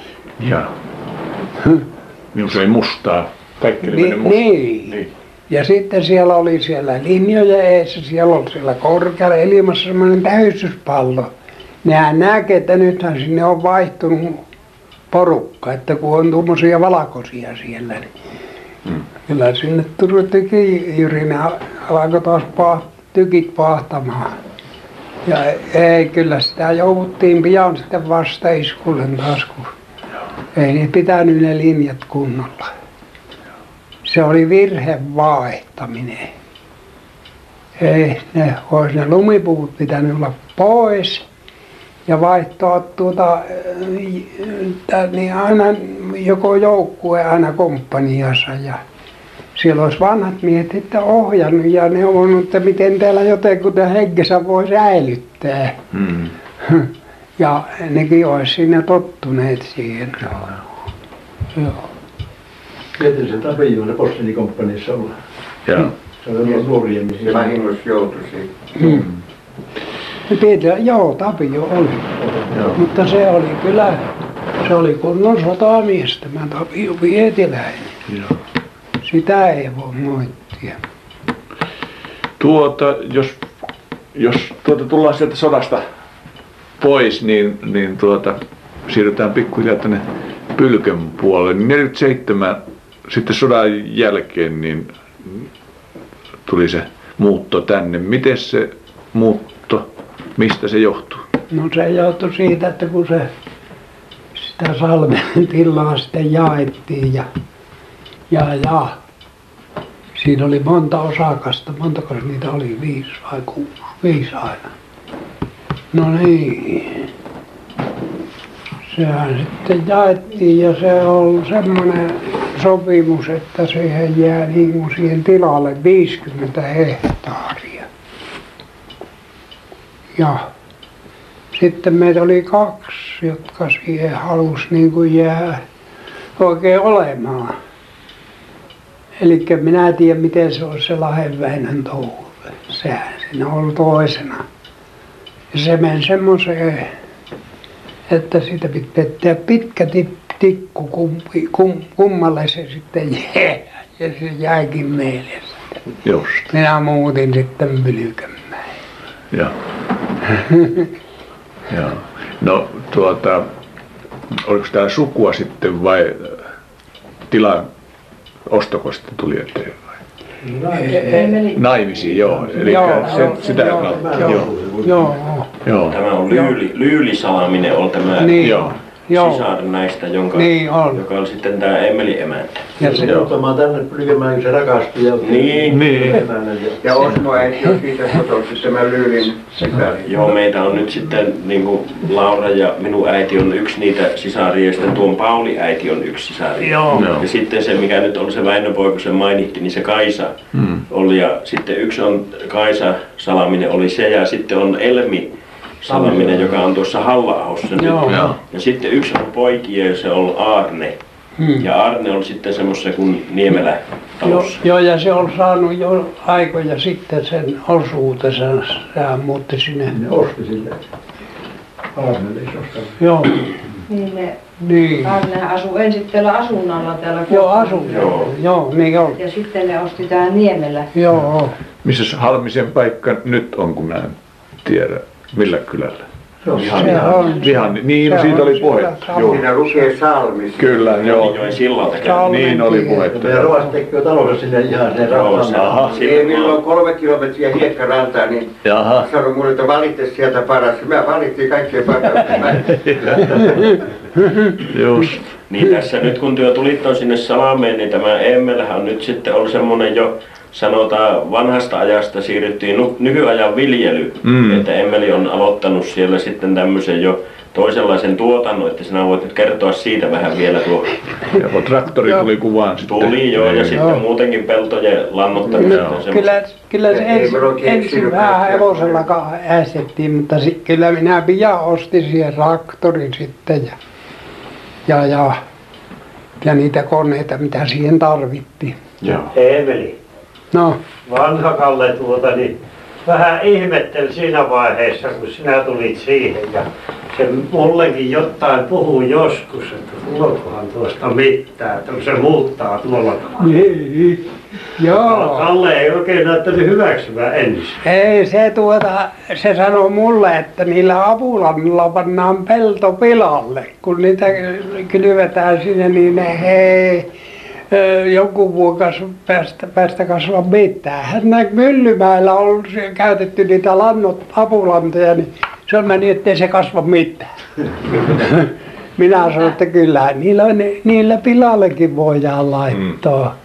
Niin se ei mustaa. Kaikki oli Ni, mennyt mustaa. niin. Niin. Ja sitten siellä oli siellä linjoja eessä, siellä oli siellä korkealla ilmassa semmoinen täystyspallo. Nehän näkee, että nythän sinne on vaihtunut porukka, että kun on tuommoisia valkoisia siellä. Niin Mm. Kyllä sinne tuli tykijyrinä, alkoi taas tykit pahtamaan. Ja ei, kyllä sitä jouduttiin pian sitten vastaiskulle taas, kun ei ne pitänyt ne linjat kunnolla. Se oli virhe vaihtaminen. Ei, ne olisi ne lumipuvut pitänyt olla pois ja vaihtaa tuota, niin aina joko joukkue aina komppaniassa ja siellä olisi vanhat miehet sitten ohjannut ja neuvonut, että miten täällä jotenkin henkensä voi säilyttää. Mm. Ja nekin olisi siinä tottuneet siihen. Joo. Mietin sen Tapio, ne posliinikomppaniassa olla. Ja. Se on ollut nuoria Se miehiä. vahingossa joutui siitä. Mm. Pietilä, joo, Tapio oli. Joo. Mutta se oli kyllä, se oli kunnon sotamies tämä Tapio Pietiläinen. Joo. Sitä ei voi moittia. Tuota, jos, jos tuota tullaan sieltä sodasta pois, niin, niin tuota, siirrytään pikkuhiljaa tänne Pylkön puolelle. Niin 47 sitten sodan jälkeen niin tuli se muutto tänne. Miten se muutto, mistä se johtuu? No se johtui siitä, että kun se sitä Salmen tilaa sitten jaettiin ja, ja, ja siinä oli monta osakasta, montako niitä oli, viisi vai kuusi, viisi aina. No niin. Sehän sitten jaettiin ja se on semmoinen sopimus, että siihen jää niin kuin siihen tilalle 50 hehtaaria. Ja sitten meitä oli kaksi, jotka siihen halusi niin kuin jää oikein olemaan. Eli minä en tiedä, miten se on se Lahdenväinön touhu. Sehän siinä oli toisena. Ja se meni semmoiseen, että siitä piti tehdä pitkä tikku kummalle se sitten jää. Ja se jäikin meille sitten. Just. Minä muutin sitten Pylkönmäen. Joo. No tuota, oliko tämä sukua sitten vai tilan ostoko sitten tuli eteen vai? Naimisiin, joo. Eli Joo, se, joo, sitä joo, kautta. joo. Joo. Joo, Joo. Tämä on lyyli, lyylisalaminen on tämä Niin. Joo. Joo. sisar näistä, jonka, Niin on. joka oli sitten tämä Emeli emäntä. Ja se, Muuttamaan tänne Pylkönmäen, kun se rakastui. Ja Niin. Niin. Ja- Osmo äiti on siitä kotoisin tämä Lyylin sisari. Joo, meitä on nyt sitten niin kuin Laura ja minun äiti on yksi niitä sisaria ja sitten tuon Pauli äiti on yksi sisari. Joo. Joo. Ja sitten se, mikä nyt on se Väinö Poikasen mainitti, niin se Kaisa Mm. oli. Ja sitten yksi on Kaisa Salaminen oli se ja sitten on Elmi Salaminen, joka on tuossa halla nyt. Joo. Ja sitten yksi on poikia ja se on Arne. hmm. Ja Arne on sitten semmoisessa kuin Niemelä Joo, talossa. joo, ja se on saanut jo aikoja sitten sen osuutensa. Sehän muutti sinne. Ne osti sille. Aarnelle ei ostanut. Joo, Niin ne, niin. Arnehan asui ensin täällä asunnalla täällä Joo, asu. Joo. Joo, niin on. Ja sitten ne osti tää Niemellä. Joo, Missä Halmisen paikka nyt on, kun mä en tiedä. Millä kylällä? Se on se ihan on. Vihan, niin, no se siitä on oli puhe. kyllä sama. Joo. Siinä lukee salmissa. Kyllä, joo. Joen sillalta Niin oli puhetta. Ja rovasti tekee taloudessa sinne ihan sinne Joo, se rantaan. minulla on kolme kilometriä hiekkarantaa, niin Jaha. sanoi mulle, että valitse sieltä paras. Mä valittiin kaikkein paras. Just. Niin tässä nyt kun työ tulit on sinne Salameen, niin tämä Emmelähän nyt sitten on semmoinen jo sanotaan vanhasta ajasta siirryttiin nu- nykyajan viljely. Mm. Että Emmeli on aloittanut siellä sitten tämmöisen jo toisenlaisen tuotannon, että sinä voit nyt kertoa siitä vähän vielä tuo. Ja kun traktori tuli kuvaan sitten. Tuli jo ja Niin. sitten Joo. muutenkin peltojen lannottamista. ja semmoista. Kyllä, kyllä se ensin, ensin vähän hevosella äästettiin, mutta sit, kyllä minä pian ostin siihen traktorin sitten ja, ja, ja, ja niitä koneita, mitä siihen tarvittiin. Joo. Eemeli, No, vanha Kalle tuota, niin vähän ihmetteli siinä vaiheessa, kun sinä tulit siihen ja se mullekin jotain puhuu joskus, että tuleekohan tuosta mitään, että se muuttaa tuolla tavalla. niin, joo. Kalle ei oikein näyttänyt hyväksyvän ensin. Ei se tuota, se sanoi mulle, että niillä apulannilla pannaan pelto pilalle, kun niitä kylvetään sinne, niin ne hei, ö, jonkun vuokas päästä, päästä kasvaa mitään. Hän näin Myllymäellä on se- käytetty niitä lannot, apulantoja, niin se on mennyt, ettei se kasva mitään. Minä sanoin, että kyllä, niillä, niillä pilallekin voidaan laittaa.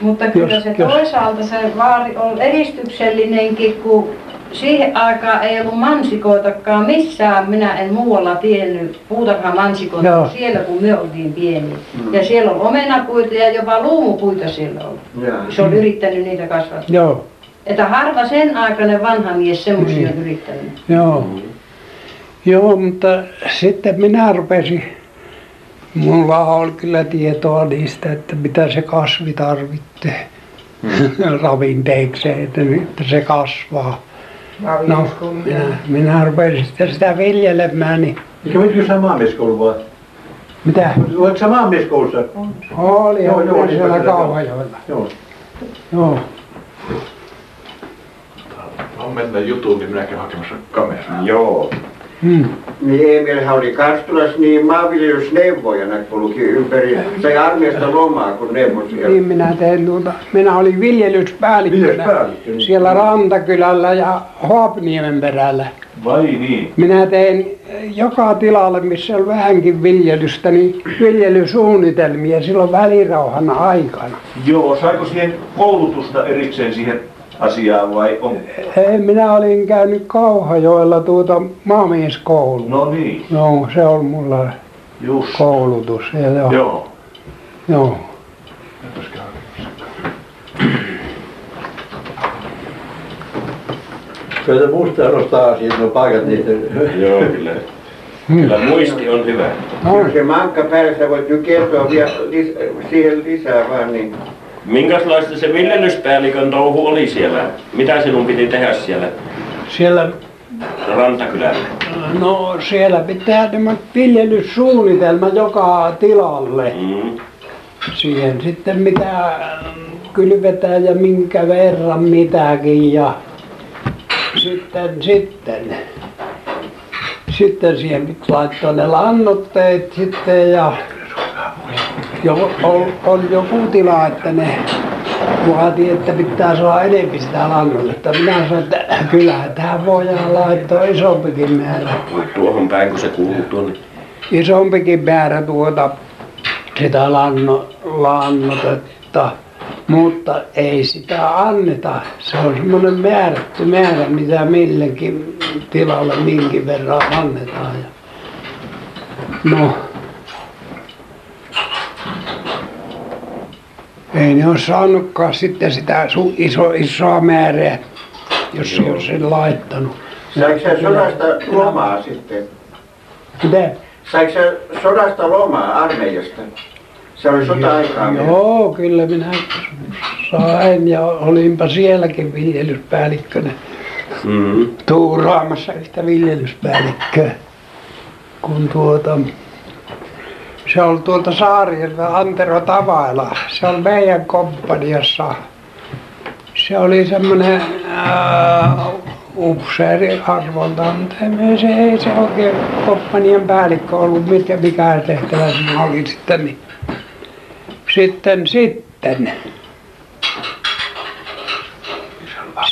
Mutta kyllä Jos- se jos- toisaalta se vaari on edistyksellinenkin, kun siihen aikaan ei ollut mansikoitakaan missään. Minä en muualla tiennyt puutakaan mansikoita Joo. kuin siellä, kun me oltiin pieniä. Ja siellä on omenapuita ja jopa luumupuita siellä on. Jaa. Se on yrittänyt niitä kasvattaa. Joo, Että harva sen aikainen vanha mies semmoisia on yrittänyt. joo. Joo, mutta sitten minä rupesin, mulla oli kyllä tietoa niistä, että mitä se kasvi tarvitsee ravinteekseen, että, että se kasvaa. No, minä, minä rupesin sitten sitä viljelemään, niin Eikö menikö sä maamieskoulu vai? mitä? Oletko sä maamieskoulussa? Oli, Joo, joo, oli niin siellä. Kauhajoella. Joo. Joo. On mennä jutuun, niin minäkin hakemassa kameraa. Joo. Hmm. Niin Emilhän oli Karstulassa niin maanviljelysneuvojana, kun luki ympäri. Sai armeijasta lomaa, kun neuvoi siellä. Niin minä tein tuota, minä olin viljelyspäällikkönä Viljelyspäällikkö, niin. siellä Rantakylällä ja Hoapniemen perällä. Vai niin? Minä tein joka tilalle, missä oli vähänkin viljelystä, niin viljelysuunnitelmia silloin välirauhan aikana. Joo, saiko siihen koulutusta erikseen siihen asiaan vai on? Ei, minä olin käynyt Kauhajoella tuota maamieskoulu. No niin, Joo, se on mulla just. koulutus. Ja joo, Joo. joo. Kyllä se muistaa nostaa asiat, nuo paikat niitä. Joo, kyllä. Kyllä muisti on hyvä. Kyllä se mankka päällä, sä voit nyt kertoa vielä siihen lisää vaan niin. Minkälaista se viljelyspäällikön touhu oli siellä? Mitä sinun piti tehdä siellä Siellä, Rantakylällä? no, siellä pitää tämä viljelyssuunnitelma joka tilalle. Mm. siihen sitten mitä kylvetään ja minkä verran mitäkin ja sitten, sitten, sitten siihen pitää laittaa ne lannotteet sitten ja jo, on, on joku tila, että ne vaatii, että pitää saada enempi sitä lannoitetta. Minä sanoin, että kyllä tähän voidaan laittaa isompikin määrä. Tuohon päin, kun se kuuluu tuonne isompikin määrä tuota sitä lanno, lannoitetta, mutta ei sitä anneta. Se on semmoinen määrätty määrä, mitä millekin tilalle minkin verran annetaan. Ja no, ei ne ole saanutkaan sitten sitä iso, isoa määrää, jos ei ole sen laittanut. Saiko sä sodasta lomaa sitten? Mitä? Saiko sä sodasta lomaa armeijasta? Se oli sota-aikaa vielä. Joo, kyllä minä sain ja olinpa sielläkin viljelyspäällikkönä Mm. tuuraamassa yhtä viljelyspäällikköä. Kun tuota, se oli tuolta Saarijärven Antero Tavaila. Se oli meidän komppaniassa. Se oli semmoinen upseeri arvolta, mutta ei se, ei se oikein komppanian päällikkö ollut, mikä, mikä tehtävä siinä oli sitten. Niin. Sitten, sitten.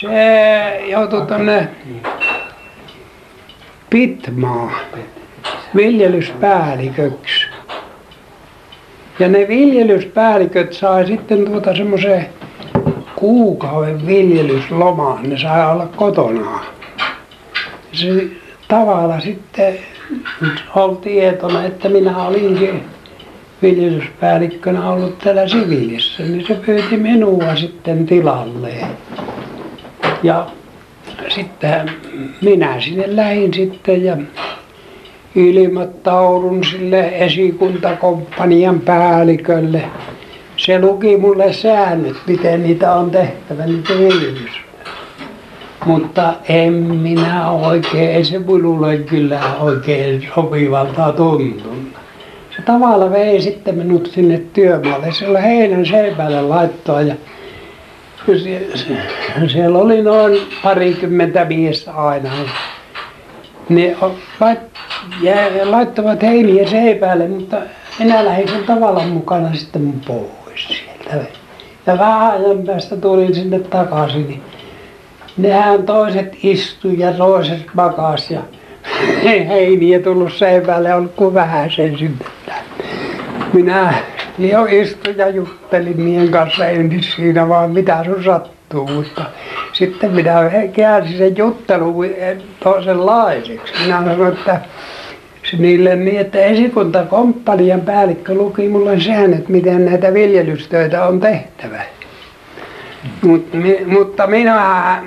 Se joutui tuonne Pitmaa viljelyspäälliköksi. Ja ne viljelyspäälliköt sai sitten tuota semmoisen kuukauden viljelyslomaan. Ne sai olla kotonaan. Se tavalla sitten oli tietona, että minä olinkin viljelyspäällikkönä ollut täällä siviilissä, niin se pyyti minua sitten tilalleen. Ja sitten minä sinne lähdin sitten ja ilmoittaudun sille esikuntakomppanian päällikölle. Se luki mulle säännöt, miten niitä on tehtävä, niitä viljelys. Mutta en minä oikein, ei se minulle kyllä oikein sopivalta tuntunut. Se tavalla vei sitten minut sinne työmaalle. Siellä heinän seipäälle laittoa ja sie- sie- siellä oli noin parikymmentä miestä aina. Ne o- lait- jää- laittoivat heiniä seipäälle, mutta minä lähdin sen tavallaan mukana sitten pois sieltä. Ja vähän ajan päästä tulin sinne takaisin, niin nehän toiset istui ja toiset makas ja heiniä tullut seipäälle ollut kuin vähän sen sitten. Minä jo istuin ja juttelin niiden kanssa ensin siinä vaan mitä sun sattuu, mutta sitten minä käänsin sen juttelun toisenlaiseksi. Minä sanoin, että niille niin, että esikuntakomppanian päällikkö luki mulle säännöt, miten näitä viljelystöitä on tehtävä. Mut, mi, mutta minä,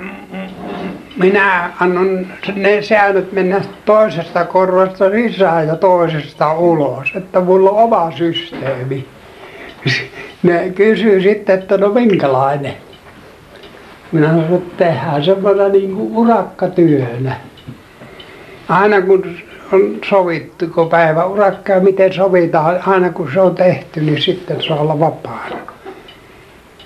minä annan ne säännöt mennä toisesta korvasta sisään ja toisesta ulos, että mulla on oma systeemi. Ne kysyy sitten, että no minkälainen. Minä sanoin, että tehdään semmoinen niin kuin urakkatyönä. Aina kun on sovittu, kun päivä urakkaa, miten sovitaan, aina kun se on tehty, niin sitten saa olla vapaana.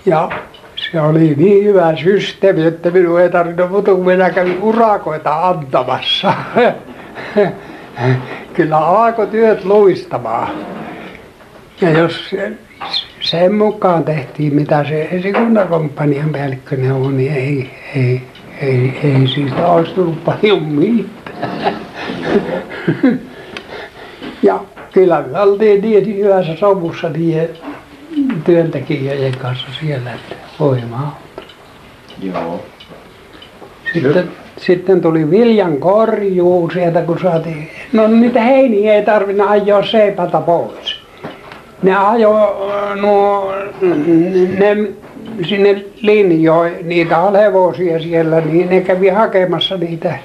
Ja se oli niin hyvä systeemi, että minun ei tarvinnut muuta kuin minä kävin urakoita antamassa. Kyllä alkoi työt luistamaan. Ja jos sen mukaan tehtiin, mitä se esikuntakomppanian päällikkö neuvoi, niin ei, ei, ei, ei siitä olisi tullut paljon mitään. Ja kyllä me oltiin niin hyvässä sovussa niiden työntekijöiden kanssa siellä, että voimaa. Joo. Sitten, sitten tuli viljan korjuu sieltä, kun saatiin. No niitä heiniä ei tarvinnut ajoa seipältä pois. Ne ajo nuo, ne sinne linjoille, niitä on hevosia siellä, niin ne kävi hakemassa niitä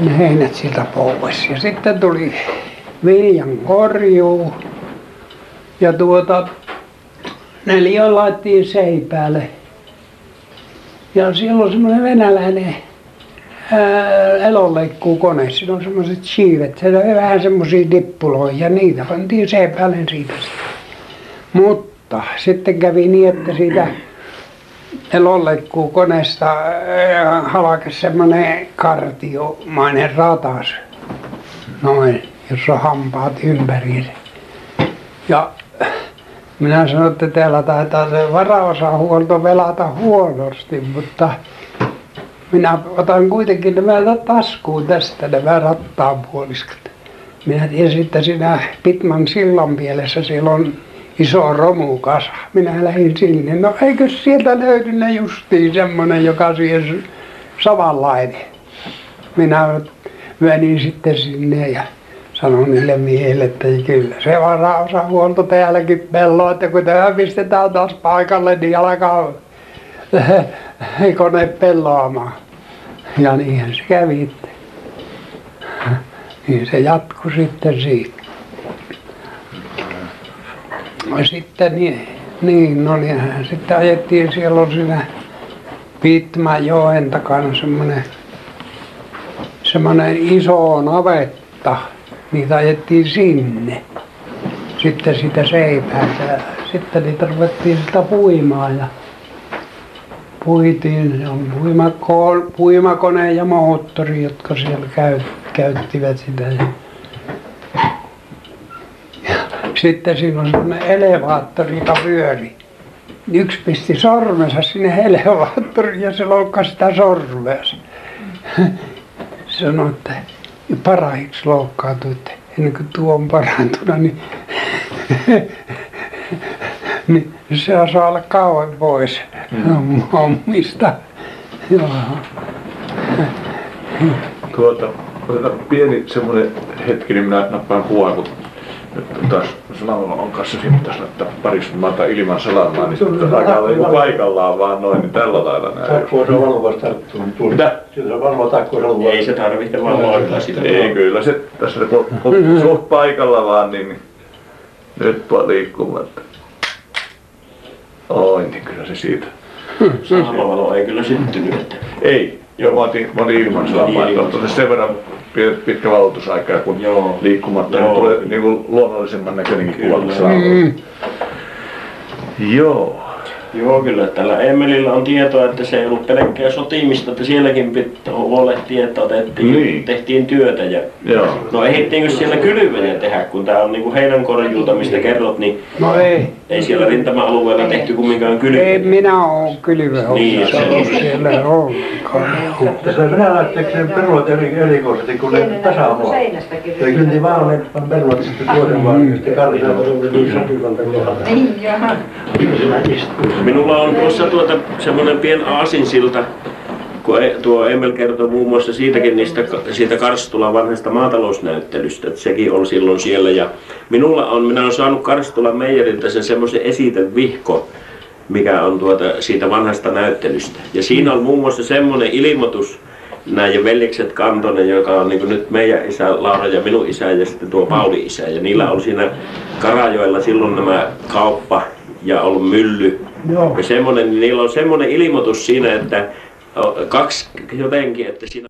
ne heinät sieltä pois. Ja sitten tuli viljan korjuu. Ja tuota, neljä laittiin seipäälle. Ja siellä on semmoinen venäläinen elonleikkuukone. Siinä on semmoiset siivet. Se on vähän semmoisia dippuloja ja niitä pantiin seipäälle siitä. Mutta sitten kävi niin, että siitä elonleikkuukoneesta halkesi semmoinen kartiomainen ratas. Noin, jossa on hampaat ympäri. Ja minä sanoin, että täällä taitaa se varaosahuolto velata huonosti, mutta minä otan kuitenkin nämä taskuun tästä, nämä rattaan puoliskat. minä tiesin että siinä Pitman sillan pielessä siellä on iso romukasa. Minä lähdin sinne. No eikös sieltä löytynyt justiin semmoinen joka siihen samanlainen? Minä menin sitten sinne ja sanoin niille miehille että kyllä se varaosahuolto täälläkin pelaa että kun tämä pistetään taas paikalle niin alkaa kone pelaamaan. Ja niinhän se kävi niin se jatkui sitten siitä. No sitten niin niin no niinhän sitten ajettiin. Siellä on siinä Pitmanjoen takana semmoinen semmoinen iso navetta. Niitä ajettiin sinne. Sitten siitä Seipäältä ja sitten niitä ruvettiin sieltä puimaan ja puitiin. Se on - puimakone ja moottori jotka siellä - käyttivät sitä. Ja sitten siinä on semmoinen elevaattori joka pyöri yksi pisti sormensa sinne elevaattoriin ja se loukkasi sitä sormeansa sanoi että parahiksi loukkaantui että ennen kuin tuo on parantunut niin niin se saa olla kauan pois hommista joo Tuota, otetaan pieni semmoinen hetki, niin minä nappaan kuvan, kun nyt taas Salama on kanssa siinä pitäisi laittaa parissa maata ilman salamaa, niin sitten alkaa olla joku paikallaan vaan noin, niin tällä lailla näin. Takkoa se on valvovasti tarttunut. Mitä? Sillä on valvova takkoa se on Ei se tarvitse valvoa sitä. Ei kyllä se tässä kun on suht paikalla vaan, niin, nyt vaan liikkumaan. Oi, niin kyllä se siitä. Salamavalo ei kyllä syttynyt. Että. Ei, joo, mä otin ilman salamaa, Niin, että on sen verran pi- pitkä valotusaika, kun Joo. liikkumatta Joo. niin tulee niin kuin luonnollisemman näköinenkin kuva. mm. Joo. Joo, kyllä tällä Emmelillä on tietoa, että se ei ollut pelkkää sotimista, että sielläkin pitää huolehtia, että otettiin, Niin. tehtiin työtä. Ja, Joo. no ehdittiinkö siellä kylvöjä tehdä, kun tämä on niinku heinänkorjuuta, mistä kerrot, niin no ei ei siellä rintama-alueella tehty kumminkaan ei kylvöjä. minä ole kylvähommassa Niin, se on ollut se. siellä ollenkaan Tässä venäläiset sen perunat eri, erikoisesti, kun ne tasaamua. Eli kynti vaan ne perunat sitten tuoden vaan sitten karjaa. Niin, jaha. Minulla on tuossa tuota semmoinen pien aasinsilta, kun e- tuo Emel kertoi muun muassa siitäkin niistä, siitä Karstulan vanhasta maatalousnäyttelystä, että sekin on silloin siellä. Ja minulla on, minä olen saanut Karstulan meijeriltä sen semmoisen esitevihko, mikä on tuota siitä vanhasta näyttelystä. Ja siinä on muun muassa semmoinen ilmoitus, näiden veljekset Kantonen, joka on niin nyt meidän isä Laura ja minun isä ja sitten tuo Pauli isä. Ja niillä on siinä Karajoella silloin nämä kauppa ja ollut mylly. Joo. Ja semmoinen, niin niillä on semmoinen ilmoitus siinä, että kaksi jotenkin, että siinä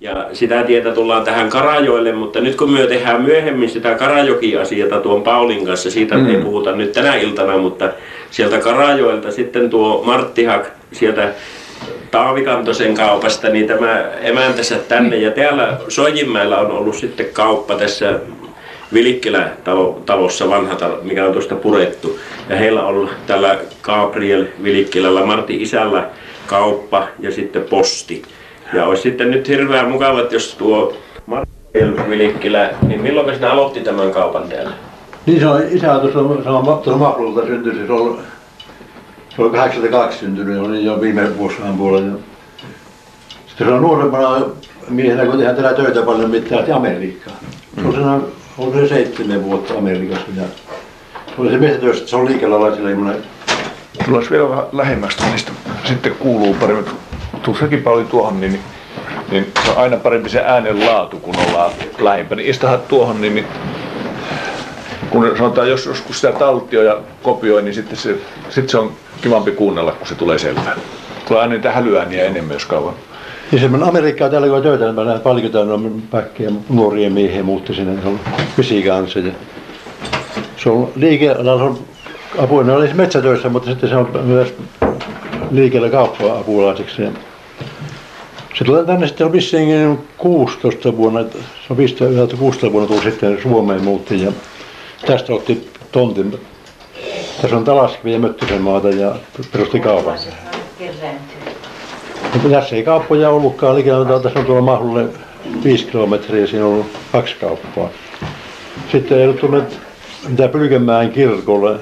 ja sitä tietä tullaan tähän Karajoelle, mutta nyt kun me tehdään myöhemmin sitä Karajoki-asiata tuon Paulin kanssa, siitä mm. ei puhuta nyt tänä iltana, mutta sieltä Karajoelta sitten tuo Martti Hak sieltä Taavikantosen kaupasta, niin tämä emäntänsä tänne. Ja täällä Soijinmäellä on ollut sitten kauppa tässä Vilikkilä talo, talossa, vanha talo, mikä on tuosta purettu. Ja heillä on tällä Gabriel Vilikkilällä, Martin isällä kauppa ja sitten posti. Ja olisi sitten nyt hirveän mukava, että jos tuo Martin Vilikkilä, niin milloin sinä aloitti tämän kaupan täällä? Niin se on isä tuossa, se on tuossa Mahlulta syntynyt, se on, se on 82 syntynyt, oli jo viime vuosien puolella. Sitten se on nuorempana miehenä, kun tehdään täällä töitä paljon, mitä lähti Amerikkaan. Se on siinä, on se seitsemän vuotta Amerikassa ja se oli se metsätyössä, se on liikelailla sillä semmoinen Tullaan vielä vähän lähemmästä, niistä sitten kuuluu paremmin. Tuossakin paljon tuohon, niin, niin se on aina parempi se äänen laatu, kun ollaan lähempänä. Niin istahan tuohon, niin, niin kun sanotaan, jos joskus sitä taltio ja kopioi, niin sitten se, sitten se on kivampi kuunnella, kun se tulee selvään. Tulee aina niitä hälyääniä enemmän, jos kauan. Ja semmoinen Amerikkaa täällä kun on töitä, niin mä näen paljon täällä on nuoria miehiä muutti sinne, se on visi kanssa. Ja se on liike-alalla, se on apuinen, oli metsätöissä, mutta sitten se on myös liikellä kauppa-apulaiseksi. Ja se tulee tänne sitten vissiin 16 vuonna, se on 15, 16 vuonna tullut sitten Suomeen muutti ja tästä otti tontin. Tässä on Talaskivi ja Möttösen maata ja perusti kaupan. Mutta tässä ei kauppoja ollutkaan likellä, tässä on tuolla Mahlulle viisi kilometriä, siinä on ollut kaksi kauppaa. Sitten ei ollut tuonne mitä Pylkönmäen kirkolle.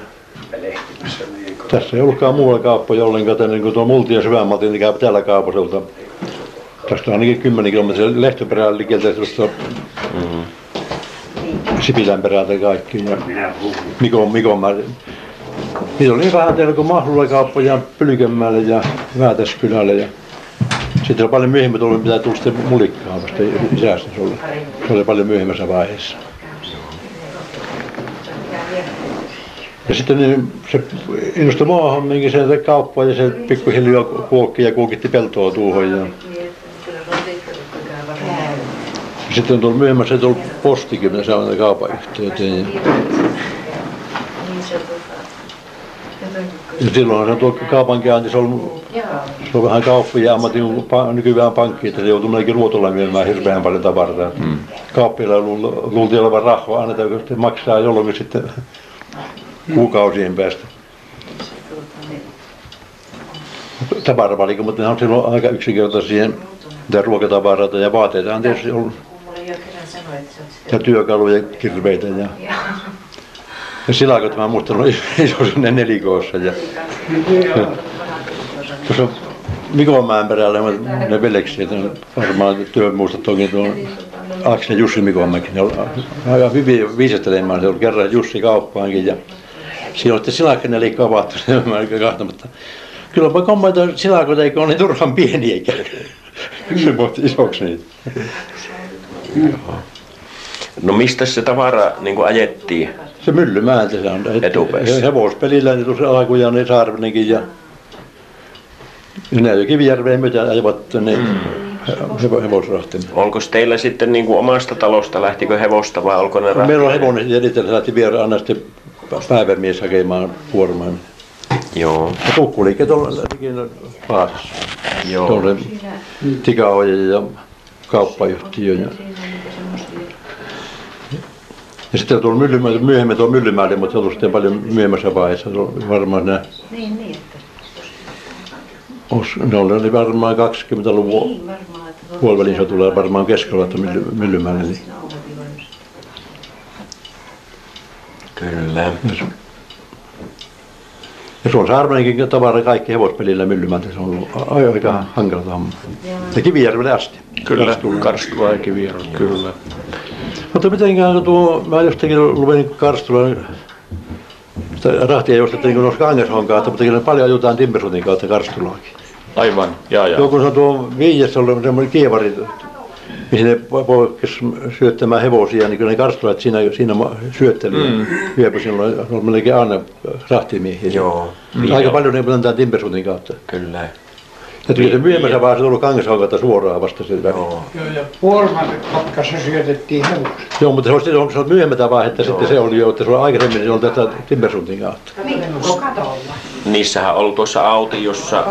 Tässä ei ollutkaan muualla kauppoja ollenkaan, tänne niin kuin tuo Multi ja Syvänmalti, niin käy täällä kaupaselta. Tästä on ainakin 10 kilometriä Lehtoperän liikeltä tuosta Sipilän perältä kaikki. Ja Mikon, Mikon mä... Niitä oli vähän teillä kuin Mahlulla kauppoja Pylkönmäelle ja Väätäskylälle. Ja sitten oli paljon myöhemmin tullut, mitä tuli sitten mulikkaan vasta isästä oli. Se oli paljon myöhemmässä vaiheessa. Ja sitten niin se innostui maahan minkä se kauppaa ja se pikkuhiljaa kuokki ja kuokitti peltoa tuohon. Ja sitten on tullut myöhemmässä tullut postikin, mitä on kaupan yhteyteen. Ja, ja silloin se on tuo kaupankäynti, se on, se on vähän kauppoja ammatin kuin nykyään pankki, että se joutuu melkein luotolla myymään hirveän paljon tavaraa. Mm. Kauppiilla luul- luultiin olevan rahaa, annetaan, kun sitten maksaa jollakin sitten kuukausien päästä. Tavaravalikko, mutta ne on silloin aika yksinkertaisia mitä ruokatavaroita ja vaatteita on tietysti ollut. Ja työkaluja, kirveitä ja, ja silakot mä muistan oli iso sinne nelikoossa. Ja, tuossa Mikonmäen perällä on ne veljeksiä, että varmaan työmuistot onkin tuon Aksne Jussi Mikonmäki. Ne oli aika hyvin viisastelemaan. Se oli kerran Jussi kauppaankin ja siinä oli sitten silakkanelikko avattu. Mä olin kahtamatta. Kyllä mä kommentoin silakoita, eikö ole niin turhan pieniäkään. Se muotti isoksi niitä. No mistä se tavara niin ajettiin? Se Myllymäeltä se on. Etupäässä. He- Hevospelillä niin tuossa alkujaan niin Saarvinenkin ja ne jo Kivijärveen myötä ajavat tänne mm. hevosrahtiin. Onko teillä sitten niin kuin omasta talosta, lähtikö hevosta vai olko ne Meillä on hevonen ja itse lähti vielä aina sitten päivämies hakemaan kuormaan. Joo, Ja tukkuliikkeet on liikin Paasassa. joo. Tuolle tikaoja ja kauppayhtiö. Ja, ja sitten tuolla Myllymäelle, myöhemmin tuolla Myllymäelle, mutta se on sitten paljon myöhemmässä vaiheessa. Se on varmaan nämä, Niin, niin. Että, os- ne oli varmaan 20-luvun niin varmaan, että puolivälin se tulee varmaan keskellä että Mylly, Myllymäelle. Niin. Kyllä. Ja se on Saarmanenkin tavara kaikki hevospelillä Myllymäeltä. Se on ollut aika hankala homma. Ja Kivijärvelle asti. Kyllä. Karstula ja Kivijärvi, kyllä. Mutta mitenkään tuo, mä jostakin luin Karstulan, sitä rahtia jostettiin kun noissa Kangashoon kautta, mutta kyllä paljon ajutaan Timbersutin kautta Karstulaakin. Aivan, jaa jaa. Joo, kun se on tuo Viijassa ollut semmoinen kievari, mihin ne poikkes syöttämään hevosia, niin kyllä ne karstulat siinä, siinä syötteli. Mm. Yöpä silloin, on melkein aina rahtimiehiä. Joo. Aika Niin paljon ne antaa Timbersutin kautta. Kyllä. Ja tuli se myöhemmässä vaiheessa tullut Kangashoon kautta suoraan vasta sitä. Joo. Joo. Joo, ja Puolmatkassa syötettiin hevosta. Joo, mutta se on, se on, se on myöhemmätä vaihetta sitten se oli jo, että se oli aikaisemmin se on tätä Timbersutin kautta. Niin, katolla. Niissähän on ollut tuossa autiossa,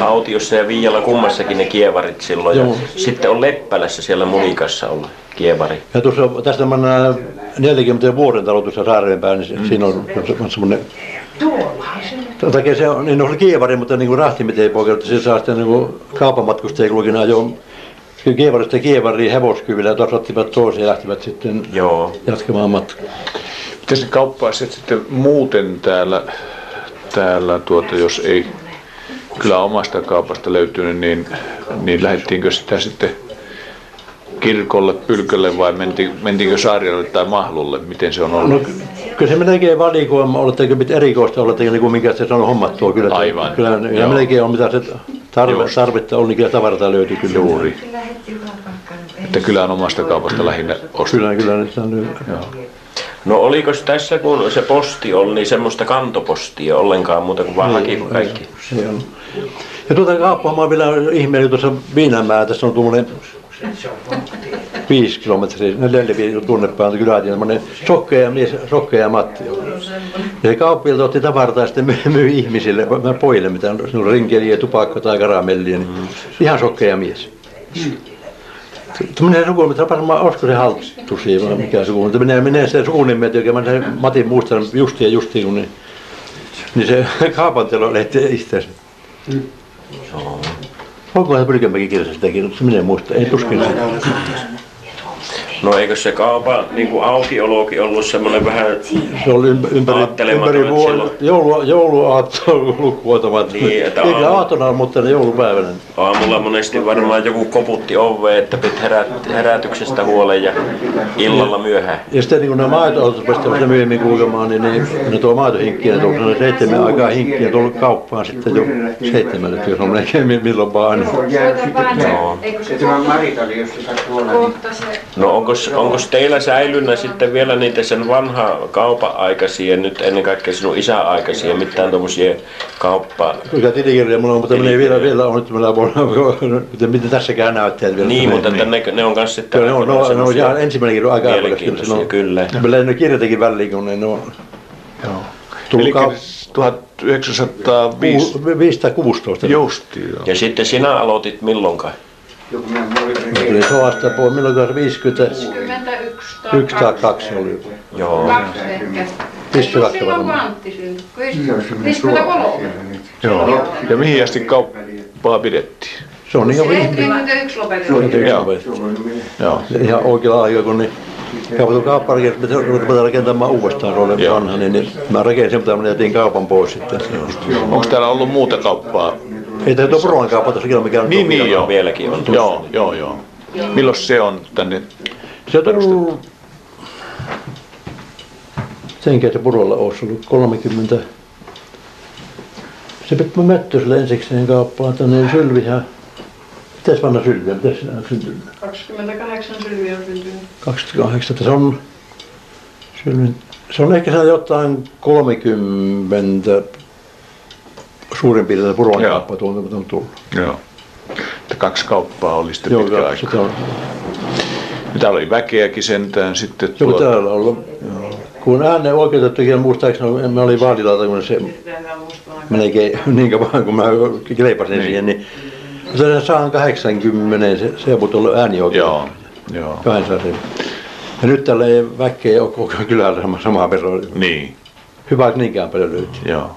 autiossa ja Viijalla kummassakin ne kievarit silloin. Ja Joo. sitten on Leppälässä siellä Munikassa ollut kievari. Ja tuossa tästä mennään 40 vuoden talo tuossa Saareenpään, niin se- siinä on, on semmoinen Tuollahan se nyt. Takia se on, niin on kievari, mutta niin kuin rahtimit ei poiketa, että se saa sitten niin kuin kaupanmatkustajia kulkina ajo kievarista kievariin hevoskyvillä ja tuossa ottivat toisen ja lähtivät sitten Joo. jatkamaan matkaa. Miten se kauppaiset sitten muuten täällä, täällä tuota, jos ei kyllä omasta kaupasta löytynyt, niin, niin lähdettiinkö sitä sitten kirkolle, pylkölle vai menti, mentiinkö Saariolle tai Mahlulle? Miten se on ollut? No kyllä se melkein valikoima, oletteko mitä erikoista, oletteko niin kuin minkä se on hommattua kyllä. että Aivan. Kyllä ja Joo. melkein on mitä se tarve, tarvetta on, niin kyllä tavarata löytyy kyllä. Juuri. Että kylän omasta kaupasta lähinnä ostaa. Kyllä, kyllä nyt on nyt. No oliko tässä kun se posti oli, niin semmoista kantopostia ollenkaan muuta kuin vaan haki kaikki? Se on. Ja tuota kauppaamaan vielä ihmeellinen tuossa Viinanmäellä, tässä on tuommoinen viisi kilometriä, neljä viisi tunnepään kylään, semmoinen sokkeja mies, sokkeja Matti. Ja se kauppialta otti tavaraa ja sitten myi, ihmisille, mä pojille, mitä on, rinkeliä, tupakka tai karamellia, niin ihan sokkeja mies. Tämmöinen suku, mitä varmaan olisiko se halttusi vai mikä suku, mutta menee, menee se sukunimet, joka mä sen Matin muistan justiin ja justiin, kun niin, niin se kaupantelo lähti itseänsä. Onkohan Pylkönmäki kirjassa sitäkin, minä en muista, ei tuskin sitä. No eikö se kaupan niin kuin aukiolokin ollut semmoinen vähän Se oli ympäri, ympäri, vuotta. Joulu, jouluaatto lukuotamat. Niin, että Eikä aamu- aattona, mutta ne joulupäivänä. aamulla monesti varmaan joku koputti oveen, että piti herät, herätyksestä huolen ja illalla myöhään. Ja sitten niin kun nämä maitoautot pääsivät sitä myöhemmin kulkemaan, niin, niin ne tuo maitohinkkiä, ne tuo sellainen seitsemän aikaa hinkkiä tullut kauppaan sitten jo seitsemälle, jos on melkein mi- milloin vaan. Niin se No onko teillä säilynyt sitten vielä niitä sen vanha kaupan aikaisia, nyt ennen kaikkea sinun isän aikaisia, mitään tuommoisia kauppa... Kyllä tilikirja mulla on, mutta menee vielä, vielä on nyt meillä vuonna, miten, tässäkään näyttää vielä. Niin, mutta että ne, ne on kanssa sitten... Kyllä ne on, ne on, ne on ihan ensimmäinen kirja aika Mielenkiintoisia, kyllä. Meillä ne kirjatakin väliin, kun ne on Joo. Eli kau- 1905 ku- 516. justiin. joo. Ja sitten sinä aloitit milloinkaan? Joku minä Tuli sodasta pois, milloin se 50, 21 tai yksi tai kaksi oli. Joo. Kaksi ehkä. Kaksi silloin kun varmaan. Antti syntyi? Se on semmoinen 53. suola siellä nyt. Joo. Ja mihin asti kauppaa pidettiin? Se on ihan 71 lopetettiin. Joo. Suola on. Joo. ihan oikealla kun niin kaupattu kaupparakennus, me ruvetaan rakentamaan uudestaan, se Joo. vanha, niin, niin mä rakensin, mutta mä jätin kaupan pois sitten. Onko täällä ollut muuta kauppaa? Ei tämä tuo Purolan kauppa tässä kyllä mikään. Niin, niin, joo. Vieläkin on. Joo, joo, joo. Milloin se on tänne? Se on tullut, senkä se Purolla olisi ollut 30. Se piti Möttöselle ensikseen kauppaan tänne Sylvihän. Mitäs vanha Sylviä, mitäs sinä on syntynyt? 28 sylviä on syntynyt. 28, että se on, Sylvin, se on ehkä jotain 30 suurin piirtein Purolan Joo. kauppaa tuolta on tullut. Joo. Että kaksi kauppaa oli sitten Joo, pitkä joo, aika. sitä on. Täällä oli väkeäkin sentään sitten. Joku tuo- täällä on ollut. Kun äänen oikeutettukin, muistaakseni mä olin vaalilautakunnassa melkein niin kauan kun mä kleipasin Niin. siihen, niin se saan 80, se, se on ollut äänioikeus. Joo, joo. 200. Ja nyt tällä ei väkeä ole koko kylällä sama, samaa veroa. Niin, Hyvä, että niinkään paljon löytyy. joo.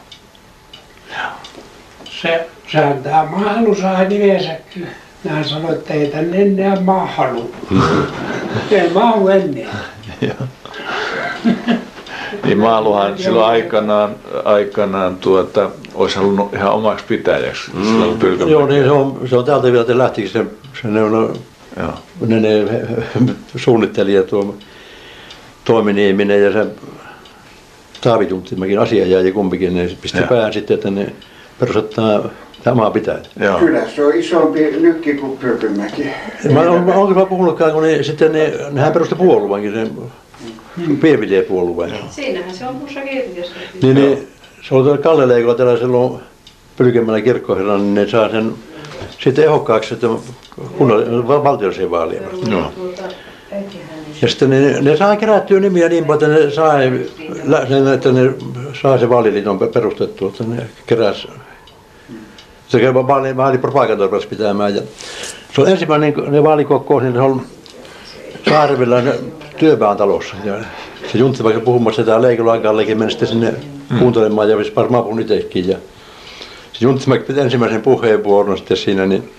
Se, sehän tämä mahlu sai nimensä. Nämä sanoi, että ei tänne enää mahlu. ei mahu ennen. Niin Maaluhan silloin aikanaan, aikanaan tuota, olisi halunnut ihan omaksi pitäjäksi. Mm. Joo, niin se on, se on täältä vielä, että lähtikin se, se ne, on, Joo. ne, ne suunnittelija tuo Toiminieminen ja se Taavi Tunttimäkin asianjääjä kumpikin, ne pisti Joo. pään sitten, että ne perustetaan tämä pitää. Joo. Kyllä se on isompi nykki kuin Pylkönmäki. Mä on, onko mä puhunutkaan, kun ne, sitten ne, nehän perusti puolueenkin, sen puolueen. Siinähän se on tuossa kirjassa. Niin, niin se oli tuolla Kalle Leikolla täällä silloin pylkemällä kirkkoherralla, niin ne saa sen sitten ehokkaaksi että kunnan. Joo. Tuota, äitihän Ja sitten ne, ne saa kerättyä nimiä niin paljon, että ne sen, että ne saa se vaaliliiton pe- perustettua, että ne keräs. Se vaali, vaalipropagandaa rupesi pitämään. Ja se on ensimmäinen niin ne vaalikokous, niin se on Saarivilla ne työpään talossa. Ja se Juntti vaikka puhumassa sitä Leikolan Kallekin meni sitten sinne kuuntelemaan ja varmaan puhun itsekin. Ja se Juntti piti ensimmäisen puheenvuoron sitten siinä, niin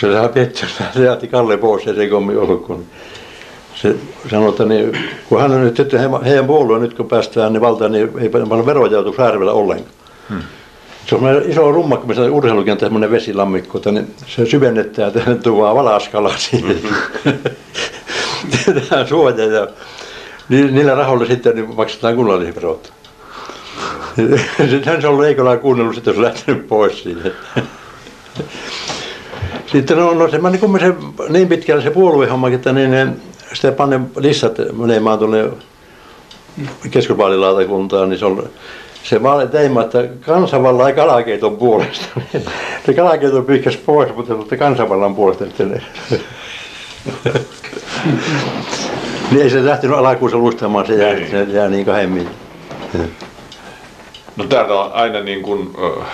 se saa piettyä, se jätti Kalle pois ja se ei kommi ollut, kun se sanoi, että niin, kun hän on nyt he- heidän puolueen, nyt kun päästään niin valtaan, niin ei paljon veroja joutu Saarivella ollenkaan. Se on iso rummakko, missä on urheilukenttä, semmoinen vesilammikko, että niin se syvennetään ja tuodaan valaskala siihen. Tehdään suoja ja ni- niillä rahoilla sitten niin maksetaan kunnallisverot. Sitten se on Leikola kuunnellut, sitten se on lähtenyt pois siitä. Sitten no, no se meni kumminkin se, niin pitkälle se puoluehommakin, että niin, ne, sitten panne lissat menemään tuonne keskusvaalilautakuntaan, niin se on se vaali teema, että kansanvallan ja kalakeiton puolesta. Se kalakeiton pyyhkäsi pois, mutta kansanvallan puolesta sitten. niin ei se lähtenyt alakuussa luistamaan, se jää, Ei. se jää niin kahemmin. No täältä on aina niin kuin äh,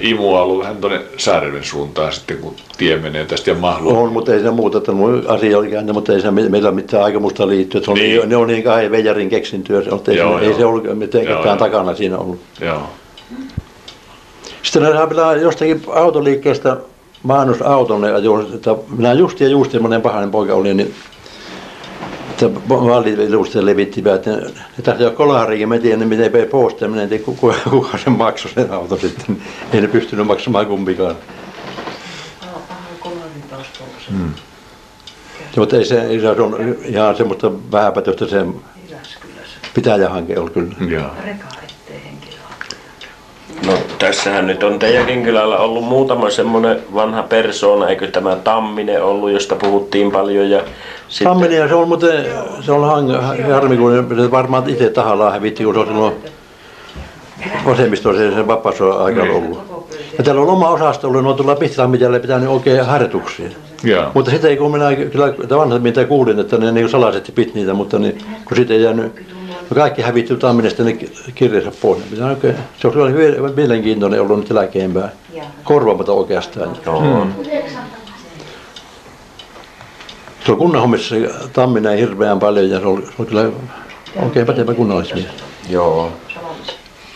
imu ollut vähän tuonne Sääreven suuntaan sitten, kun tie menee tästä ja mahlu. On, mutta ei se muuta, että mun asia oli kääntä, mutta ei se me- meillä ole mitään aikamusta liittyä. Se on Niin. niin. ne on niin kahden veijarin keksintyä, se on, ei, Joo, se, ei se ollut mitenkään takana siinä ollut. Joo. Sitten saa pitää jostakin autoliikkeestä maannusauton ne ajoin, että minä just ja just semmoinen pahainen poika olin, niin vaaliluusta levittivät, että ne tässä ole kolarikin, mä tiedän, miten vei pois, minä en tiedä kuka, kuka sen maksoi sen auton sitten. Ei ne pystynyt maksamaan kumpikaan. Hmm. Mutta ei se, ei se on ihan semmoista vähäpätöistä se pitäjähanke on kyllä. Joo. No tässähän nyt on teidänkin kylällä ollut muutama semmoinen vanha persoona, eikö tämä Tamminen ollut, josta puhuttiin paljon ja sitten... Tamminen, se on muuten, se on hang- harmi, kun se varmaan itse tahallaan hävitti, kun se on silloin vasemmistossa sen vapaasodan aikana ollut. Ja täällä on oma osasto ollut, ne on tuolla Pihtilammijälle pitänyt oikein harjoituksia. Joo. Mutta sitten ei kun minä kyllä että vanhat mitä kuulin, että ne niin salaisesti piti niitä, mutta niin, kun siitä ei jäänyt, no kaikki hävitty Tamminesta ne ki- kirjansa pois. Oikein, se on hyvin mielenkiintoinen ollut nyt jälkeenpäin. Korvaamatta oikeastaan. Joo. Se on kunnanhommissa se Tamminen hirveän paljon ja se on, se on kyllä oikein pätevä kunnallismies. Joo.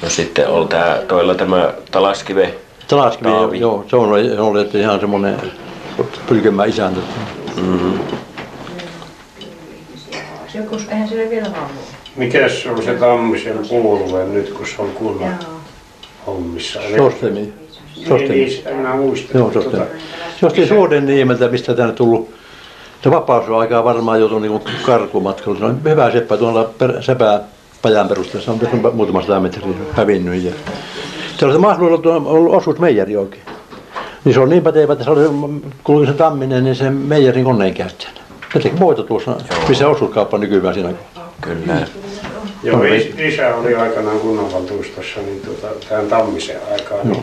No sitten on tää, toilla tämä Talaskive. Talaskivi, Taavi. joo, se on, se on että ihan semmoinen pylkemä isäntä. Joskus, eihän se vielä valvoa. Mikäs se on se Tammisen puolue nyt, kun se on kunnan hommissa? Sostemi. Niin, Sostemi. niin, en mä muista. Joo, Sostemi. Se on Suoden niemeltä, mistä tänne tullut. Se vapaus on aikaa varmaan joutunut niin karkumatkalle. Se on hyvä seppä tuolla per, sepää pajan perusteella. Se on tässä muutama sata metriä hävinnyt. Ja se on se mahdollisuus ollut, ollut osuusmeijeri oikein. Niin se on niin pätevä, että se oli, kulki se Tamminen, niin se meijerin koneen käyttäjänä. Se teki voita tuossa, missä osuuskauppa nykyään siinä. Kyllä. Joo, is- isä oli aikanaan kunnanvaltuustossa niin tuota, tämän Tammisen aikaan. Niin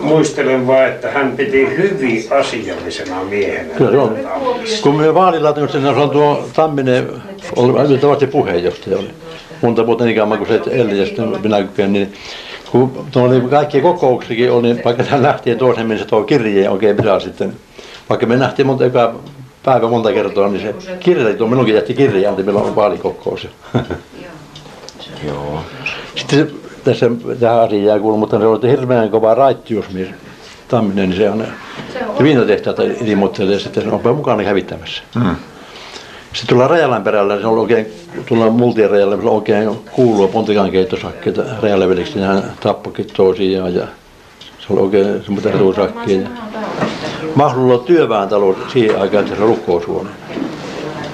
muistelen vain, että hän piti hyvin asiallisena miehenä. Kyllä se on. Tammista. Kun me vaalilautakunnassa se on tuo Tamminen, oli tavasti puheenjohtaja oli. Monta vuotta niin kauan kuin se eli ja sitten minä kyken, niin kun tuolla oli kaikki kokouksikin oli, niin vaikka hän lähti toisen mennessä tuo kirje oikein pitää sitten, vaikka me nähtiin monta joka päivä monta kertaa, niin se kirje, tuo minunkin jätti kirjaan, että meillä on vaalikokous. Joo. Sitten tässä tähän asiaan kuuluu, mutta se oli hirveän kova raittiusmies. Tamminen, niin se on se viinatehtaita ilmoittelee ja sitten se on mukana hävittämässä. Mm. Sitten tuolla Rajalan perällä, se on oikein, tuolla multien rajalla, se on oikein kuuluu pontikan keittosakkeita rajaleveliksi, hän tappokin toisiaan ja se oli oikein semmoista retuusakkia. Mahdolla olla työväentalo siihen aikaan, se oli rukkoushuone.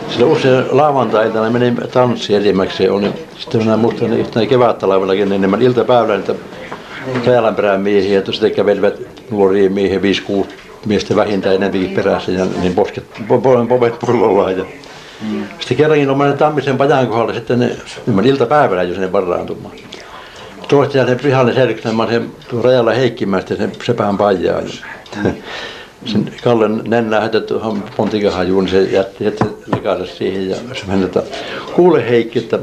Sillä usein lauantaina meni tanssi enimmäkseen oli. Sitten minä muistan yhtenä kevättalvellakin enemmän iltapäivällä niitä Rajalanperän miehiä, että sitten kävelivät nuoria miehiä, 5-6 miestä vähintään enemmänkin perässä ja niin posket, po- po- povet pullollaan. Ja sitten kerrankin on mennyt Tammisen pajan kohdalla sitten ne, niin iltapäivällä jo sinne varaantumaan. Toista sen pihalle selksemään sen tuo Rajalla Heikkimäistä sen sepään pajaa. Ja, sen Kallen nennää heti tuohon pontikahajuun, niin se jätti, jätti likansa siihen ja se meni, että kuule Heikki, että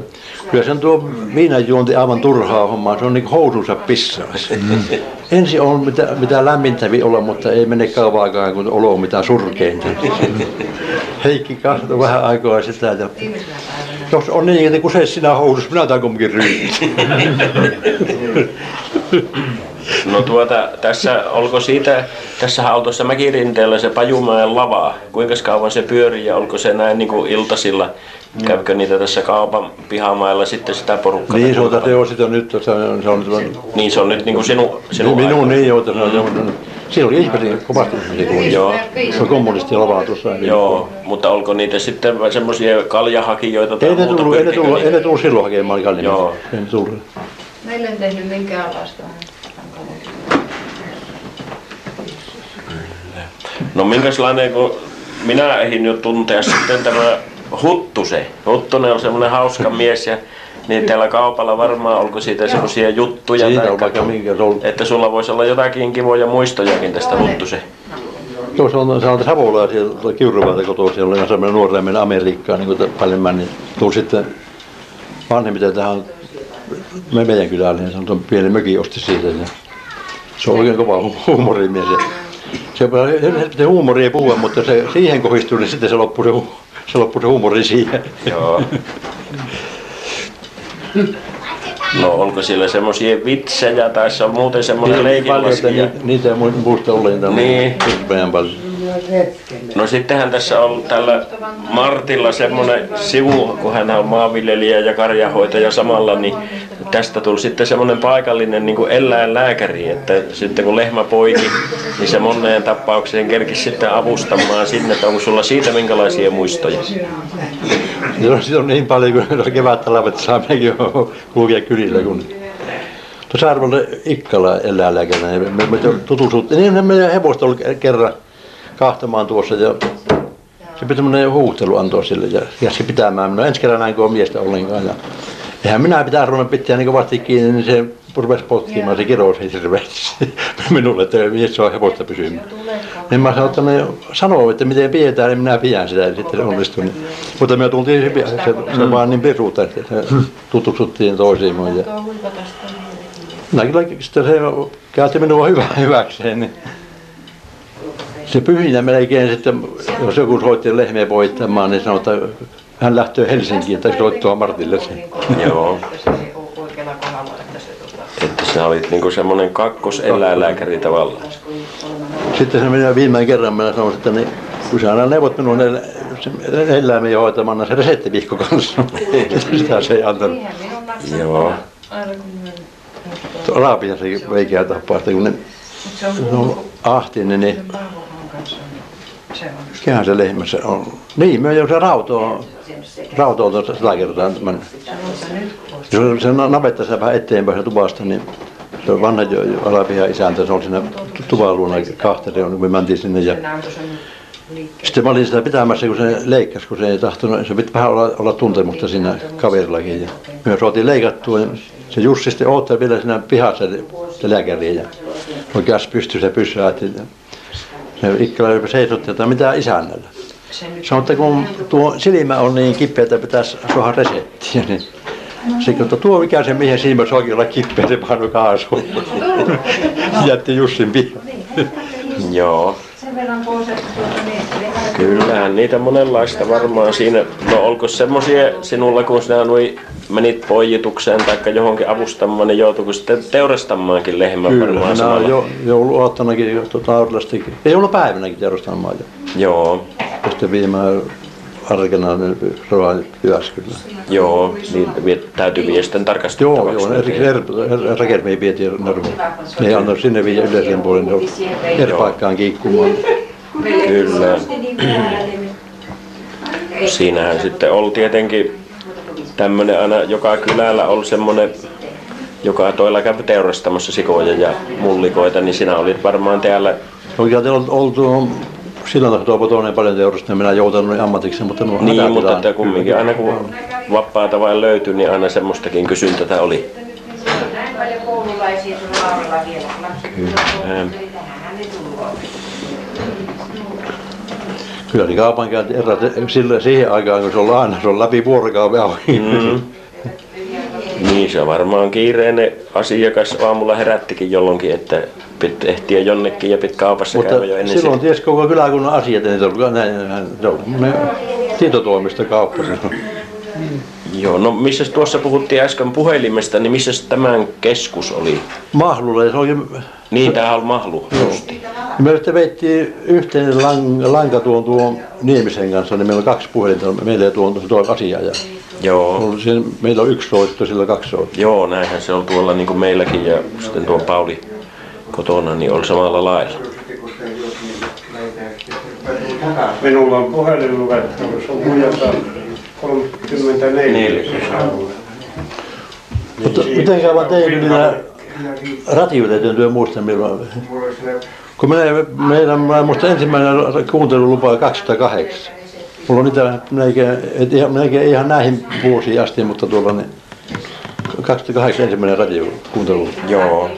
kyllä sen tuo viinanjuonti aivan turhaa hommaa, se on niin housunsa pissaamassa. Ensin on mitä, mitä lämmintävi olla, mutta ei mene kauankaan, kun olo on mitä surkeinta. Heikki katsoi vähän aikaa sitä, ja jos on niin, että kun se sinä housus, minä otan kumminkin ryyt. No tuota, tässä, olko siitä, tässähän on tuossa Mäkirinteellä se Pajumäen lava. Kuinka kauan se pyörii ja olko se näin niin kuin iltasilla? Käykö niitä tässä kaupan pihamailla sitten sitä porukkaa? Niin, se on, se on sitä nyt, se on, se on, se on Niin se on nyt niin kuin sinu, sinun minun aikana. niin, joo, se on, se on, siellä oli ihmisiä, kovasti ihmisiä tuli. Joo. Se on kommunisti lavaa tuossa. Joo, mutta olko niitä sitten semmoisia kaljahakijoita tai Ei ne muuta tullut, ei ne pyrkikö tullut, ei ne tullut silloin hakemaan kalliin. Joo. Ei ne tullut. Meillä en tehnyt minkäänlaista. No minkäslainen, kun minä ehdin jo tuntea sitten tämä Huttuse. Huttunen on semmoinen hauska mies ja niin teillä kaupalla varmaan, olko siitä semmoisia juttuja? Taikka- on vaikka minkä, se on, Että sulla voisi olla jotakin kivoja muistojakin tästä Huttusen. joo, se on, se on savolaisia, kiuruvalta kotoa, siellä oli semmoinen nuori meni Amerikkaan, niin kuin paljon meni. Tuli sitten vanhemmiten tähän me meidän kylälle, niin se on pieni möki osti siitä. Se on oikein kova hu- huumorimies. Se, se huumori ei puhua, mutta se siihen kohdistuu, niin sitten se loppui se, se, loppui se huumori siihen. Joo. No onko siellä semmoisia vitsejä tai se on muuten semmoinen että leikinlaskija? ni- niitä ei mu- muista ollenkaan. Niin. Hirveän paljon. No sittenhän tässä on tällä Martilla semmoinen sivu, kun hän on maanviljelijä ja karjahoitaja samalla, niin tästä tuli sitten semmoinen paikallinen niin kuin eläinlääkäri, että sitten kun lehmä poiki, niin se moneen tapaukseen kerkisi sitten avustamaan sinne, että onko sulla siitä minkälaisia muistoja? On, sitä on niin paljon, kun kevät talvet saa mekin kulkea kylillä. Kun... Tuossa arvolle Ikkala eläinlääkärinä, niin me, me tutustuttiin. Niin ne meidän hevosta oli kerran kahtamaan tuossa ja se piti semmoinen huuhtelu antaa sille ja käski pitämään minua. Ensi kerran näin kun on miestä ollenkaan. Ja eihän minä pitää arvonnut pitää niin kovasti kiinni, niin se rupesi potkimaan, se kirosi hirveästi minulle, että mies saa hevosta pysymään. Niin mä sanoin, että ne sanoo, että miten pidetään, niin minä pidän sitä ja sitten se onnistui. Niin. Mutta me tultiin, se, se, se vaan niin piruutta, että se tutuksuttiin toisiimme. Ja... Minä kyllä sitten se käytti minua hyvä, hyväkseen. Niin. Se pyhinä melkein sitten, jos joku soitti lehmiä voittamaan, niin sanoi, että hän lähtee Helsinkiin, että soittaa Martille sen. Joo. Että sinä olit niinku semmoinen kakkoseläinlääkäri tavallaan. Sitten se minä viimeinen kerran minä sanoin, että niin, kun se aina neuvot minun eläimiä hoitamana se reseptivihko kanssa. Sitä se ei antanut. Joo. Raapia se veikeä tappaa, että kun ne no, ahtinen, niin mikähän se lehmässä on. Niin, me jo se rauto, rauto on tuossa sata kertaa tämän. Se, on- se navetta se vähän eteenpäin se tuvasta, niin se on vanha alapihan isäntä, se on siinä tu- tuvan luona kahteri, kun me mentiin sinne ja sitten mä olin sitä pitämässä, kun se leikkasi, kun se ei tahtonut, se piti vähän olla, olla tuntemusta siinä kaverillakin. Ja me saatiin leikattua, ja se Jussi sitten vielä siinä pihassa se lääkäriä ja oikein pystyi se pysäytti. Se Ikkala seisotti, että mitä isännällä. Sanoi, että kun tuo silmä on niin kipeä, että pitäisi saada reseptiä, niin se että tuo ikäisen miehen silmä saa olla kipeä, se panu kaasuun. Jätti Jussin pihaan. Joo. Sen verran pois, että tuota niin, Kyllähän niitä monenlaista varmaan siinä. No olko semmoisia sinulla, kun sinä nui menit pojitukseen tai johonkin avustamaan, niin joutuiko sitten teurastamaankin lehmän Kyllä, varmaan samalla? jo, jouluaattanakin jo tuota, Aurilastikin. Ei ollut päivänäkin teurastamaan jo. Joo, Ja Sitten viime arkena ne roa Jyväskylään. joo, niin vie- täytyy viedä sitten Joo, tarkastettavaksi. joo, eri er, er, rakentamia vietiin Narvoon. Ne ei antanut sinne viedä yleisen puolen eri paikkaan kiikkumaan. Kyllä. Siinähän sitten oli tietenkin tämmöinen aina, joka kylällä oli semmoinen, joka toilla kävi teurastamassa sikoja ja mullikoita, niin sinä olit varmaan täällä Oikein teillä on oltu silloin tahtoa potoneen paljon teurasta, minä joutanut ammatiksi, mutta nuo Niin, mutta että kumminkin aina kun vapaata vain löytyi, niin aina semmoistakin kysyntää oli. näin paljon koululaisia tuolla vielä. Lapset Ähm, tähän ne tullut. Kyllä niin kaupankäynti erät, sillä, siihen aikaan, kun se on aina, se on läpi vuorokauden auki. Mm. Niin, se on varmaan kiireinen asiakas aamulla herättikin jolloinkin, että piti ehtiä jonnekin ja piti kaupassa Mutta käydä jo ennen silloin ties koko kyläkunnan asiat, niin se oli, näin, näin, se oli tietotoimisto kauppa. se on. Joo, no missä tuossa puhuttiin äsken puhelimesta, niin missä tämän keskus oli? Mahlulla, se oli, Niin, tää on Mahlu. justi. me sitten veittiin yhteen lang, lanka tuon, tuon Niemisen kanssa, niin meillä on kaksi puhelinta, meillä ei tuon tuo asia. Ja Joo, siinä, meillä on yksi soitto, sillä kaksi soittoa. joo, näinhän se on tuolla niin kuin meilläkin ja sitten tuo Pauli kotona, niin oli samalla lailla. Minulla on puhelinluettelo, se on mujalta 34 sisällä. Mutta miten kauan teillä niillä ratioita työ muista milloin? Kun minä, meidän, mä muista ensimmäinen kuuntelulupa on 2008. Mulla on niitä melkein, et ihan, melkein ihan näihin vuosiin asti, mutta tuolla niin 2008 ensimmäinen radiokuuntelu. Joo,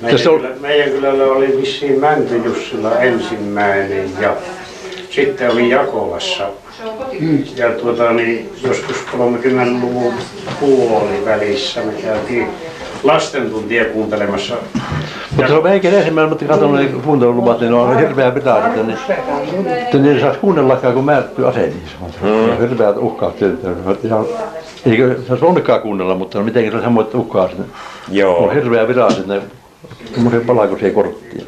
Meidän, Tässä on- kylä, meidän kylällä oli vissiin Mänty Jussila ensimmäinen ja sitten oli Jakolassa. Ja tuota, niin, joskus 30-luvun puolivälissä me käytiin lastentuntia kuuntelemassa. Mutta se on melkein ensimmäinen, mutta katson ne kuuntelulupat, niin ne on hirveä pitää, että niin, että niin saisi kuunnellakaan, kun. Niin se on hirveät uhkaat. Ihan Eikö se olisi onnekkaa kuunnella, mutta miten se on semmoinen ukkaa sinne. Joo, On hirveä virasit ne semmoisia palakoisia korttia.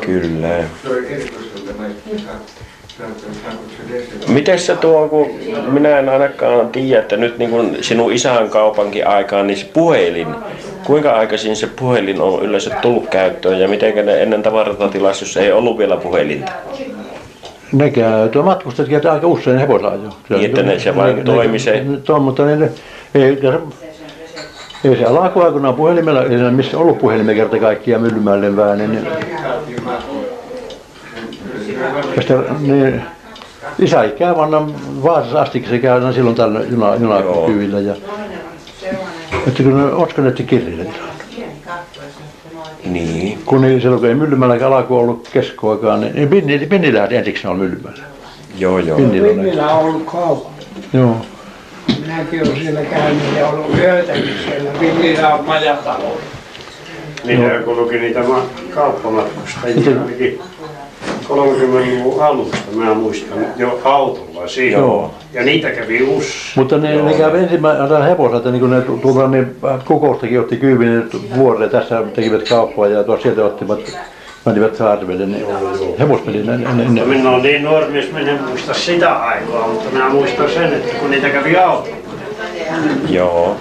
kyllä. Miten se tuo, kun minä en ainakaan tiedä, että nyt niin kuin sinun isän kaupankin aikaan, niin se puhelin, kuinka aikaisin se puhelin on yleensä tullut käyttöön ja miten ne ennen tavaratatilaisuus ei ollut vielä puhelinta? Ne käy, tuo matkustajat käytetään aika usein hevosella jo. Niin, että ne- se vain toimi se- Tuo, mutta ne, ne, ei, se, ei se alkuaikoinaan puhelimella, ei se missä ollut puhelimia kerta kaikkiaan Myllymäelle väänen. Niin, ja sitten niin, isä käy vanna Vaasassa asti, kun se käy aina silloin tällä juna, junakyvillä. Ja, että kun ne oskonetti kirjeitä. Niin. Kun niin, silloin kun ei Myllymälläkään alku ollut keskoakaan, niin, niin Pinni, Pinnilä ensiksi on Myllymällä. Joo, joo. Pinnillä on. Ollut kauan. Joo. Minäkin olen siellä käynyt ja ollut yötäkin siellä. Pinnillä on majatalo. Niitä kulki niitä ma- kauppamatkustajia ainakin 30-luvun alusta, mä muistan, jo autolla siinä. Joo. Ja niitä kävi usein. Mutta ne, ne kävi ensimmäisenä hevoselta, niin kun ne tu- tuolta niin kokoustakin otti kyydin vuoreen, tässä tekivät kauppaa ja tuossa sieltä ottivat, menivät saarvelle, niin hevosmeli ne, ne, ne, minä olen niin nuori mies, minä en muista sitä aikaa, mutta minä muistan sen, että kun niitä kävi autolla. Joo.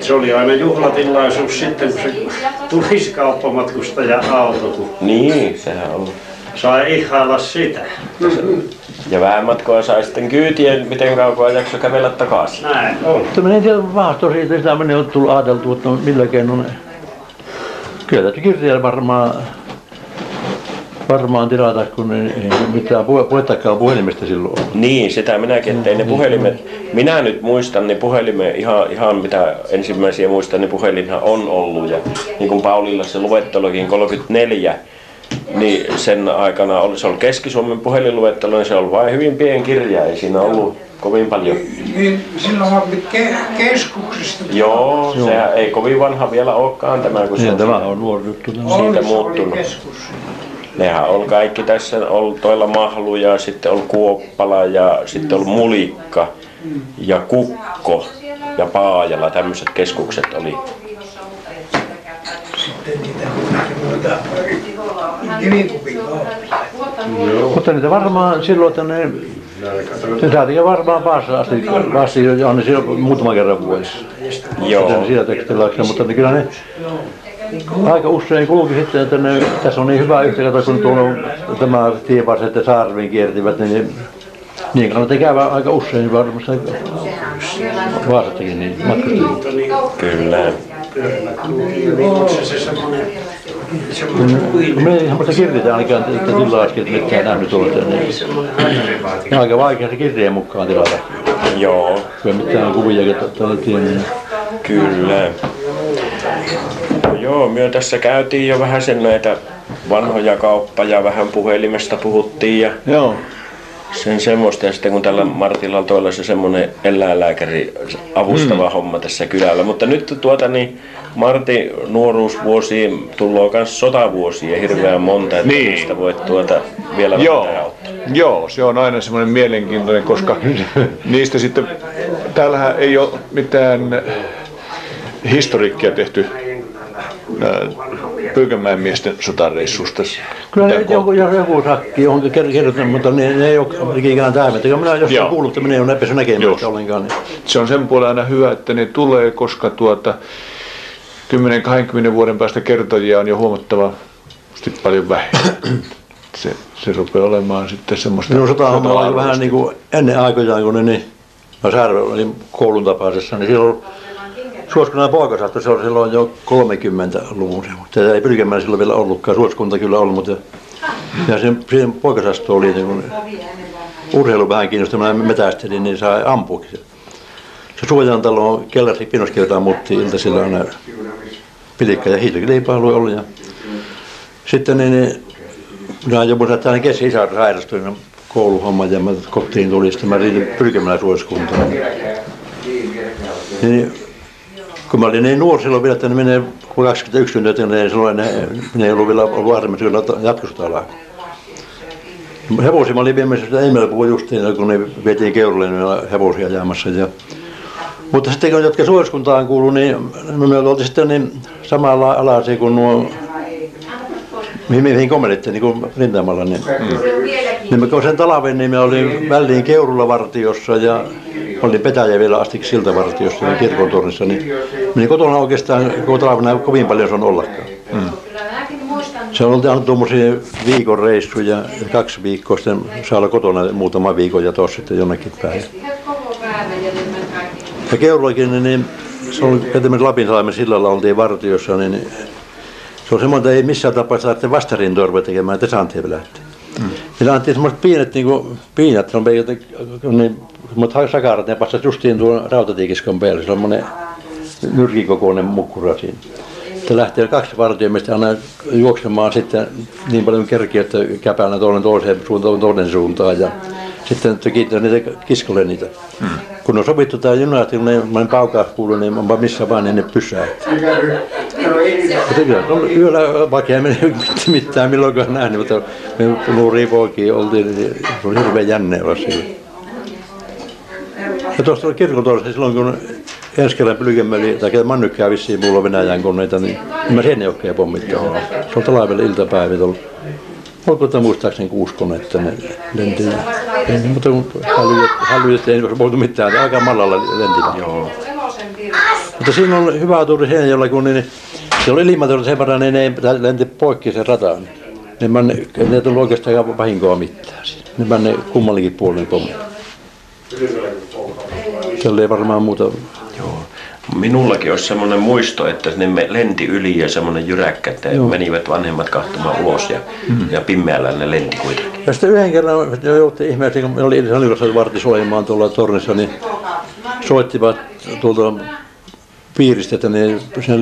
Se oli aina juhlatilaisuus sitten, kun se tulisi kauppamatkustaja auto, Niin, sehän on. Sai ihailla sitä. Ja vähän matkoa sai sitten kyytiä, miten kauan jakso kävellä takaisin. Näin on. Mutta en tiedä vahto siitä, sitä minä on tullut ajateltu, että no millä keinoin. Kyllä täytyy kirjaa varmaan, varmaan tilata, kun ei ei mitään puhe, puhettakaan puhelimesta silloin. Niin, sitä minäkin, ettei ne puhelimet, minä nyt muistan, niin puhelimen ihan, ihan mitä ensimmäisiä muistan, niin puhelinhan on ollut. Ja niin kuin Paulilla se luettelokin 34, niin sen aikana oli, se oli Keski-Suomen puhelinluettelo, niin se oli vain hyvin pieni kirja, ei siinä ollut kovin paljon. Niin silloinhan piti ke- keskuksista. Joo, sehän ei kovin vanha vielä olekaan tämä, kun se Niin, on tämä on nuori juttu. tämä. Se oli muuttunut. Nehän oli kaikki tässä, oli toilla Mahlu ja sitten oli Kuoppala ja sitten oli Mulikka ja Kukko ja Paajala, tämmöiset keskukset oli. Sitten niitä Mutta niitä varmaan silloin, että ne, se saatiin varmaan Vaassa asti, asti jo aina silloin muutaman kerran vuodessa. Joo, Sitten siellä tekstilaaksia, mutta ne, kyllä ne aika usein kulki sitten, että ne, tässä on niin hyvä yhteenkato, kun tuolla on tämä tievarsi, että Saarviin kiertivät, niin, niin, niin kannattaa käydä aika usein varmasti Vaasastakin niin matkustajia. kyllä. Se me ei semmoista kirjaa ainakaan että tilaa äsken, että mitään nähnyt niin semmoinen äkärivaati. on aika vaikea se kirjeen mukaan tilata. Joo, Kyllä mitään kuvia tai tiedä. kyllä. No joo, me tässä käytiin jo vähän sen näitä vanhoja kauppoja, vähän puhelimesta puhuttiin ja Joo. Sen semmoista. Ja sitten kun tällä Martilla on tuolla se semmoinen eläinlääkäri avustava hmm. homma tässä kylällä. Mutta nyt tuota niin Martin nuoruusvuosiin tulee myös sotavuosia hirveän monta, että Niin. niistä voit tuota vielä Joo, vähän auttaa. joo, se on aina semmoinen mielenkiintoinen, koska niistä sitten, täällähän ei ole mitään historiikkia tehty Pyykämäen miesten sotareissusta. Kyllä ne joku, joku, joku sakki on ker- kertonut, mutta ne, ne ei ole ikään täymättä. Minä jos Joo. on kuullut, että minä en ole päässyt näkemään ollenkaan. Niin. se on sen puolen aina hyvä, että ne tulee, koska tuota 10-20 vuoden päästä kertojia on jo huomattavasti paljon vähemmän. Se, se rupeaa olemaan sitten semmoista... Minun sotahomma oli sota-arvoista. vähän niin kuin ennen aikojaan, kun ne niin, mä Särvä olin koulun tapaisessa, niin silloin Suoskunnan poikasahto, se oli silloin jo 30-luvun. se, mutta Tätä ei pyrkemään silloin vielä ollutkaan, suoskunta kyllä ollut, mutta ja sen, siihen poikasasto oli niin kuin, urheilu vähän kiinnostunut, mä metästelin, niin sai ampuukin. Se suojan talon kellarissa pinoskirjoitaan mutti iltasilla aina pilikka ja hiilileipailu oli. Ja sitten niin, niin minä jo muistan, että aina kesken isä sairastui niin kouluhomma ja mä kotiin tuli, sitten mä pyrkimällä suoskuntaan. Niin, kun mä olin niin nuori silloin vielä, että ne menee kun 21 syntynyt, niin silloin ne, ne ei ollut vielä ollut armeijassa kyllä jatkosotaa Hevosia mä olin viemässä sitä Emel puhui justiin, kun ne vietiin keurulle niin hevosia ajamassa. Ja Mutta sitten kun jotka suoriskuntaan kuuluu, niin me oltiin sitten niin samalla alaisia kuin nuo, mihin, mihin komelitte, niin kuin rintamalla. Niin, niin me kun sen talven, niin me olin väliin Keurulla vartiossa ja olin Petäjävillä asti siltavartiossa ja kirkon tornissa, niin, niin kotona oikeastaan koko talvena kovin paljon se on ollakaan. Se on ollut tuommoisia viikon reissuja ja kaksi viikkoa sitten saa olla kotona muutama viikon ja tuossa sitten jonnekin päin. Ja Keurullakin, niin se on esimerkiksi Lapinsalmen sillalla oltiin vartiossa, niin se on semmoinen, ei missään tapauksessa tarvitse vastarintoa ruveta tekemään, että saantiin lähteä. Mm. Niillä annettiin semmoiset pienet niin kuin, piinat, on niin, semmoiset sakarat, ne passat justiin tuon rautatiikiskon päälle, se on semmoinen nyrkikokoinen mukkura siinä. Sitten lähtee kaksi vartiomista aina juoksemaan sitten niin paljon kerkiä, että käpäänä toinen toiseen suuntaan, toinen suuntaan ja sitten teki niitä kiskolle niitä. Hmm. Kun on sovittu tämä juna, että kun ne paukaus kuuluu, niin onpa missä vaan, niin ne pysähtyy. No, yöllä vaikka ei mene mitään milloinkaan nähnyt, mutta me nuoria poikia oltiin, niin se oli hirveän jänne olla sillä. Ja tuossa kirkotorissa silloin, kun Enskelän pylkemäli, tai Mannykkää vissiin mulla Venäjän koneita, niin mä sen jokkeen pommittaa. Se on talvella iltapäivät ollut. Oliko tämä muistaakseni kuusi konetta ne lenti? Ei, mutta hälyt ei voitu mitään, aika mallalla lenti. Joo. Mutta siinä on hyvä tuuri sen, jolla kun niin, se oli ilmatorjunta sen verran, niin ne ei lenti poikki sen rataan. Ne, man, ne ei tullut oikeastaan vahinkoa mitään. Ne menne kummallekin puolelle pommi. Siellä ei varmaan muuta. Minullakin olisi semmoinen muisto, että ne lenti yli ja semmoinen jyräkkä, että Joo. menivät vanhemmat kahtomaan ulos ja, mm. ja pimeällä ne lenti kuitenkin. Ja sitten yhden kerran joutti ihmeessä, kun oli Ilsan vartti soimaan tuolla tornissa, niin soittivat tuolta piiristä, että ne,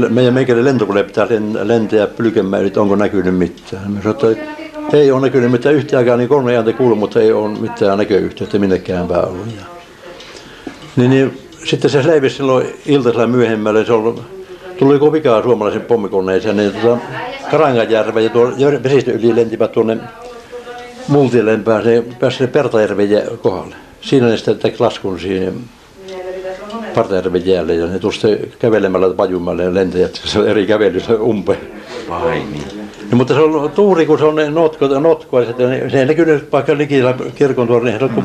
meidän meikälle lentokone pitää lentää pylkemään, että onko näkynyt mitään. Mä sanoin, että ei ole näkynyt mitään yhtäänkään, niin kolme ääntä kuuluu, mutta ei ole mitään näköyhteyttä minnekään päin ollut. Niin, niin sitten se leivisi silloin iltasella myöhemmälle, se oli, tuli joku vikaa suomalaisen pommikoneeseen, niin tuota, Karangajärven ja tuon vesistön yli lentivät tuonne Multileen pääsi, pääsi Pertajärven kohdalle. Siinä ne sitten teki laskun siihen Partajärven jäälle ja ne tuli kävelemällä pajummalle ja lentäjät se eri kävelyssä umpeen. Vai niin. No, mutta se on tuuri, kun se on ne notko, ja sitten se ei näkynyt vaikka likillä kirkon tuolla, niin se on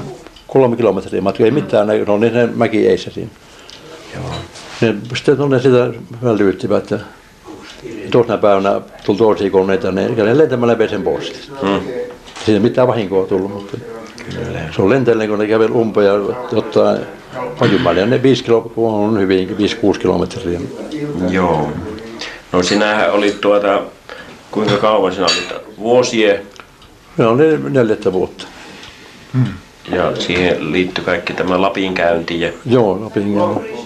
kolme kilometriä matka, ei mitään, ne, no niin ne mäki eissä siinä. Joo. Ne, sitten tuonne sitä vältyyttivät, että tuossa päivänä tuli toisia koneita, ne, ne lentämällä vei sen pois. Hmm. Siinä ei mitään vahinkoa tullut, mutta Kyllä. se on lentäjälle, kun ne kävi umpeen ja ottaa pajumalle, ne 5 kilo, on hyvin 5-6 kilometriä. Joo. No sinähän olit tuota, kuinka kauan sinä olit? Vuosie? Se oli neljättä vuotta. Hmm. Ja siihen liittyy kaikki tämä Lapin käynti. Ja... Joo, Lapin käynti.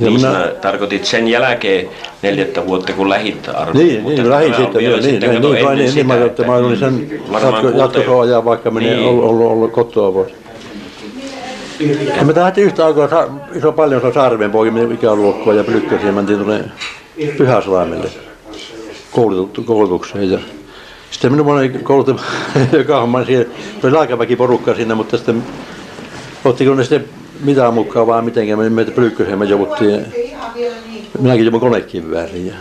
Ja niin minä... tarkoitit sen jälkeen neljättä vuotta, kun lähit arvoa. Niin, niin lähin sitten, niin, niin, niin, niin, niin, niin, mä, että mä olin sen jatko, ajaa, vaikka minä niin. ollut, ollut, ollut kotoa vuosi. Ja me lähdettiin yhtä aikaa iso paljon se Saarven poikin ikäluokkoa ja Plykkäsiä mentiin tuonne Pyhäslaimelle koulutukseen. Ja sitten minun oli koulutettu joka homma siellä, se oli porukka siinä, mutta sitten ottiko ne sitten mitään mukaan vaan mitenkään, me meitä Plykköseen me jouduttiin, minäkin joudun konekivääriin. Ja,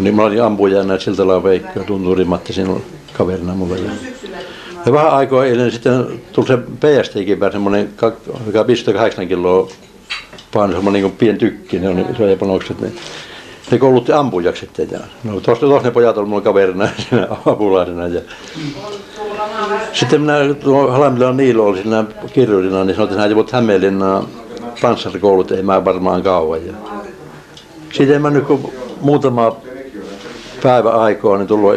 niin mä olin ampujana Siltalaan Veikko ja Tunturi Matti sinun kaverina mulle. Ja, ja vähän aikaa eilen sitten tuli se PST-kivääri, semmoinen 58 kiloa paino, semmoinen niin pieni tykki, ne on isoja panokset. Niin ne koulutti ampujaksi sitten. Ja, no, tuossa, tuossa ne pojat oli mulla kaverina siinä apulaisena. Ja. Sitten minä tuo Halamilan Niilo oli siinä kirjoitina, niin sanoin, että hän voit Hämeenlinnaan panssarikoulut, ei mä varmaan kauan. Ja. Siitä en mä nyt kun muutama päivä aikaa, niin tullut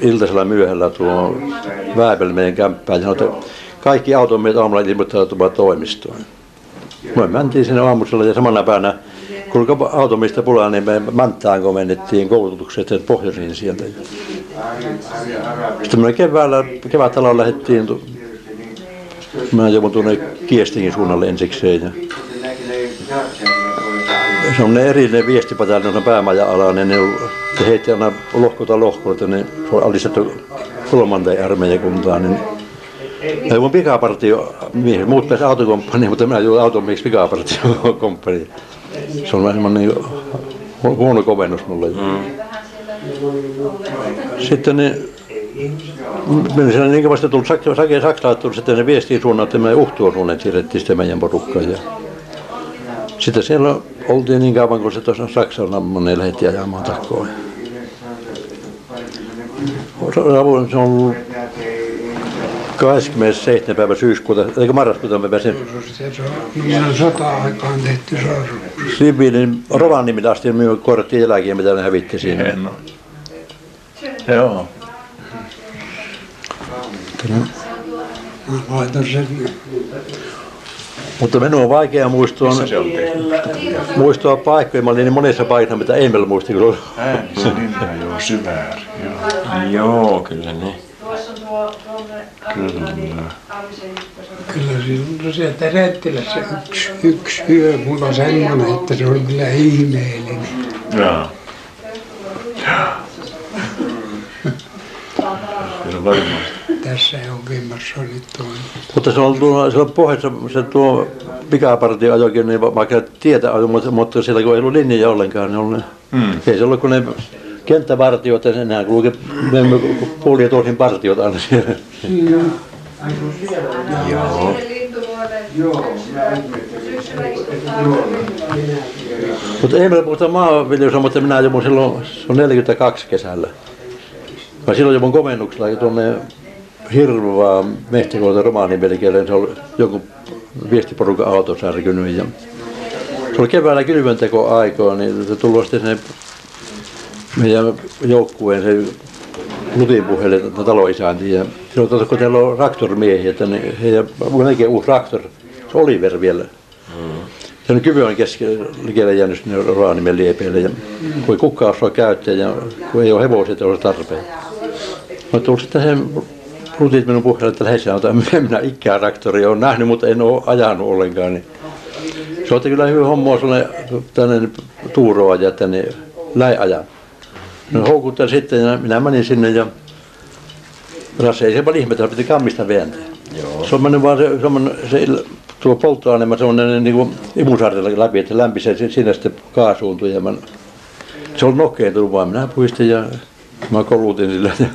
iltaisella myöhällä tuo Vääpel meidän kämppään ja sanoi, että kaikki automiehet aamulla ilmoittautuvat toimistoon. Me mentiin sinne aamusella ja samana päivänä kun automista pulaa, niin me Manttaan komennettiin koulutukset pohjoisiin sieltä. Sitten me keväällä, kevättalalla lähdettiin, mä joudun tuonne Kiestingin suunnalle ensikseen. Ja se on ne erillinen viestipataljon päämaja-alainen, ne heitti aina lohkota lohkolta, ne on alistettu kolmanteen armeijakuntaan, niin Ja mun pikapartio, muut pääsi autokomppaniin, mutta minä tulin automieheksi pikapartiokomppaniin. Se on vähän semmoinen niin hu- huono komennus mulle. Mm. Sitten niin, menin siellä niin vasta tullut Sake, Sake Saksalaiset tullut sitten ne viestiin suunnan, että me uhtuon suunnan siirrettiin sitten meidän porukkaan. Ja sitten siellä oltiin niin kauan, kun se tuossa Saksan ammoneen lähti ajamaan takoon. Se on ollut 27. päivä syyskuuta, eikö marraskuuta mä pääsin Se on, meillä on sota-aikaan tehty sormus. siviilin Rovaniemelle asti minun korjattiin jälkiä, mitä ne hävitti siinä. Hienoa. Joo. Mä laitan sen Mutta minun on vaikea muistua, on muistua paikkoja. Mä olin niin monessa paikassa, mitä Emil muisti. Kun Äänissä linja, joo, syvääri. Joo. Joo, kyllä ne. Kyllä. Kyllä silloin sieltä Rättilässä yksi, yksi yö mulla semmoinen, että se oli kyllä ihmeellinen. Joo. Kyllä varmasti. Tässä ei ole vimmassa nyt toinen. Mutta se on tuolla, siellä pohjassa se tuo pikapartio ajokin, niin va- vaikka tietä ajoi, mutta, mutta siellä kun ei ollut linjoja ollenkaan, niin oli, Mm. ei se ollut kuin ne kenttävartiot ja enää kulki puoli ja toisin partiot aina siellä. Mutta ei meillä puhuta maanviljelystä, mutta minä ajoin silloin, se on 42 kesällä. Mä silloin joudun komennuksella tuonne Hirvaa Mehtikolta romaanimelkeelle, se oli joku viestiporukan auto särkynyt ja se oli keväällä kylvönteko aikaa, niin se tullut sitten sinne meidän joukkueen se Lutin puheelle taloisänti ja silloin tuossa, kun teillä on traktormiehiä, että niin heidän, melkein uusi traktor, se Oliver vielä. Se on kyvy on keskellä jäänyt sinne Raanimen liepeille ja kun kukaan osaa käyttää ja kun ei ole hevosia, että olisi tarpeen. Mä tullut sitten sen rutit minun puheelle, että lähes sanotaan, että minä ikää traktoria olen nähnyt, mutta en ole ajanut ollenkaan. Niin. Se otti kyllä hyvin hommaa sellainen tänne tuuroa ja tänne läi ajan. No houkuttaa sitten ja minä menin sinne ja Rasse ei se paljon ihmetellä, piti kammista vääntää. Joo. Se on mennyt vaan se, se il- tuo polttoaine, semmoinen niin kuin imusaartella läpi, että lämpisee se- siinä sitten kaasuuntui ja mä, se oli nokeen tullut vaan, minä puistin ja mä kolutin sillä ja,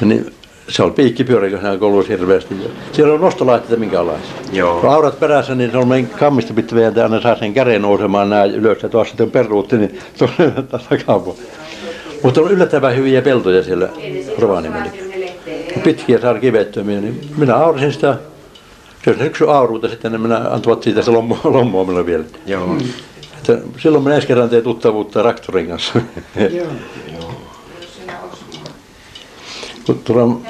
ja niin, se oli piikkipyörä, kun hän koluisi hirveästi. Siellä on nostolaitteita minkälaisia. Joo. Kun aurat perässä, niin se on meidän kammista pitää vääntää, aina saa sen käden nousemaan näin ylös ja tuossa sitten peruutti, niin tuonne takapuolella. Mutta on yllättävän hyviä peltoja siellä Rovaniemellä. Pitkiä saada kivettömiä, niin minä aurasin sitä. Se on yksi auruuta sitten, niin minä antavat siitä se lommo, lommoa minulle vielä. Joo. Että silloin minä ensi kerran tein tuttavuutta traktorin kanssa. Joo. Kun tuolla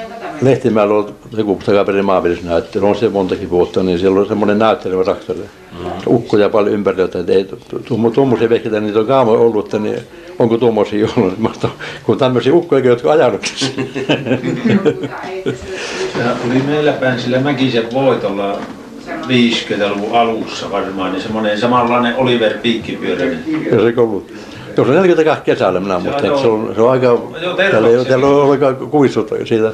Lehtimäellä on joku takaperin maanviljelysnäyttely, on se montakin vuotta, niin siellä on semmoinen näyttelevä traktori. Ukkoja paljon ympäriltä, että ei tuommoisia vehkeitä niitä on kauan ollut, että niin, onko tuommoisia ollut. Mä kun tämmöisiä ukkoja, jotka on ajanut. Ja oli meillä päin sillä Mäkisen voitolla 50-luvun alussa varmaan, niin semmoinen samanlainen Oliver Piikkipyöräinen. Ja se ollut. Jos on 42 kesällä, minä muistan, että se on, se on aika, täällä, ei ole- aika kuissut siitä.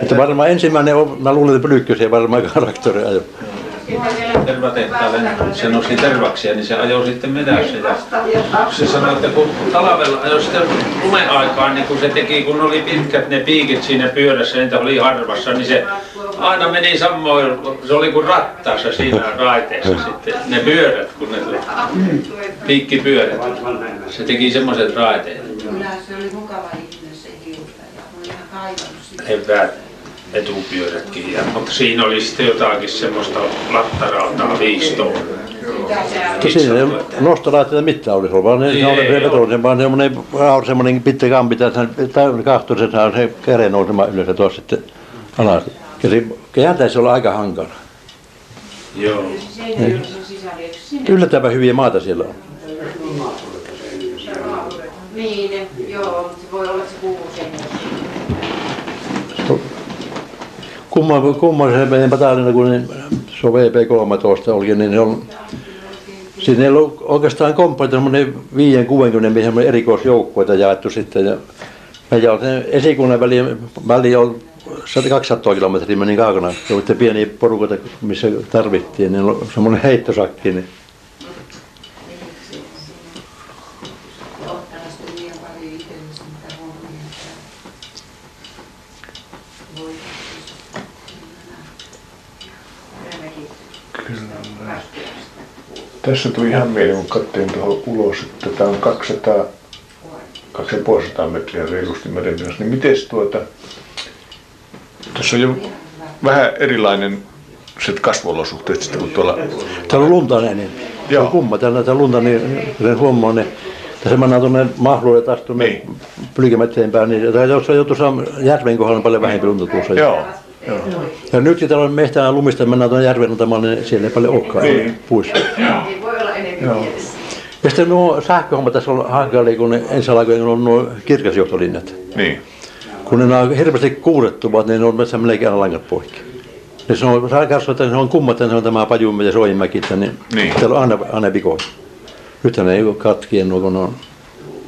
Mutta varmaan ensimmäinen, on, mä luulen, että Pylykkösen varmaan ajo. Tervatehtaalle, kun se nosti tervaksia, niin se ajoi sitten metässä. Ja se sanoi, että kun talvella ajoi sitten lumeaikaan, niin kun se teki, kun oli pitkät ne piikit siinä pyörässä, niitä oli harvassa, niin se aina meni samoin, se oli kuin rattaassa siinä raiteessa sitten, ne pyörät, kun ne tuli. Piikkipyörät. Se teki semmoiset raiteet. Kyllä se oli mukava ihminen se kiusaja. Mä olin ihan kaivannut sitä. Etupyörätkin. Ja, mutta siinä oli sitten jotakin semmoista lattarautaa siinä ei nostolaitteita mitään olisi ollut, vaan ne, Ei, se on vaan semmoinen, on semmoinen pitkä kampi, tässä kahtuu, se saa se käden nousemaan ylös ja tuossa sitten alas. Ja se kääntäisi olla aika hankala. Joo. Yllättävän hyviä maata siellä on. Niin, joo, se voi olla, että se kuuluu sen. Kumma, kumma se meidän bataalina, kun ne, se on VP13 olikin, niin on, siinä ei ollut oikeastaan komppaita semmoinen 5-60 miehen erikoisjoukkueita jaettu sitten. Ja meillä on esikunnan väli, väli on 200 kilometriä meni kaukana. Oli pieniä porukoita, missä tarvittiin, niin semmoinen heittosakki. Niin Tässä tuli ihan mieleen, kun katsoin tuohon ulos, että tämä on 200, 250 metriä reilusti merenpinnassa. Niin miten tuota, tässä on jo vähän erilainen se kasvuolosuhteet sitten kuin tuolla Täällä on lunta näin, niin Joo. on kumma. Täällä näitä lunta, niin kuten huomaa, niin tässä mennään tuonne mahluille taas tuonne Niin. pylkimätteen päin, niin tai jos on joutu saamaan järven kohdalla on paljon vähempi lunta tuossa. Joo, joo. Ja nyt kun täällä on mehtää lumista, mennään tuonne järven antamalle, niin siellä ei paljon olekaan Niin. puissa. joo. Ja sitten nuo sähköhommat tässä on hankali, kun ne ensi alkuun on nuo kirkasjohtolinjat. Niin. Kun ne on hirveästi kuurettuvat, niin ne on metsä melkein aina langat poikki. Ja se on, saa katsoa, että se on kummat, että se on tämä Pajumme ja Soimäki, että niin, Niin. täällä on aina, aina vikoja. Nythän ne ei ole katkien nuo, kun ne on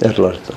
erilaiset.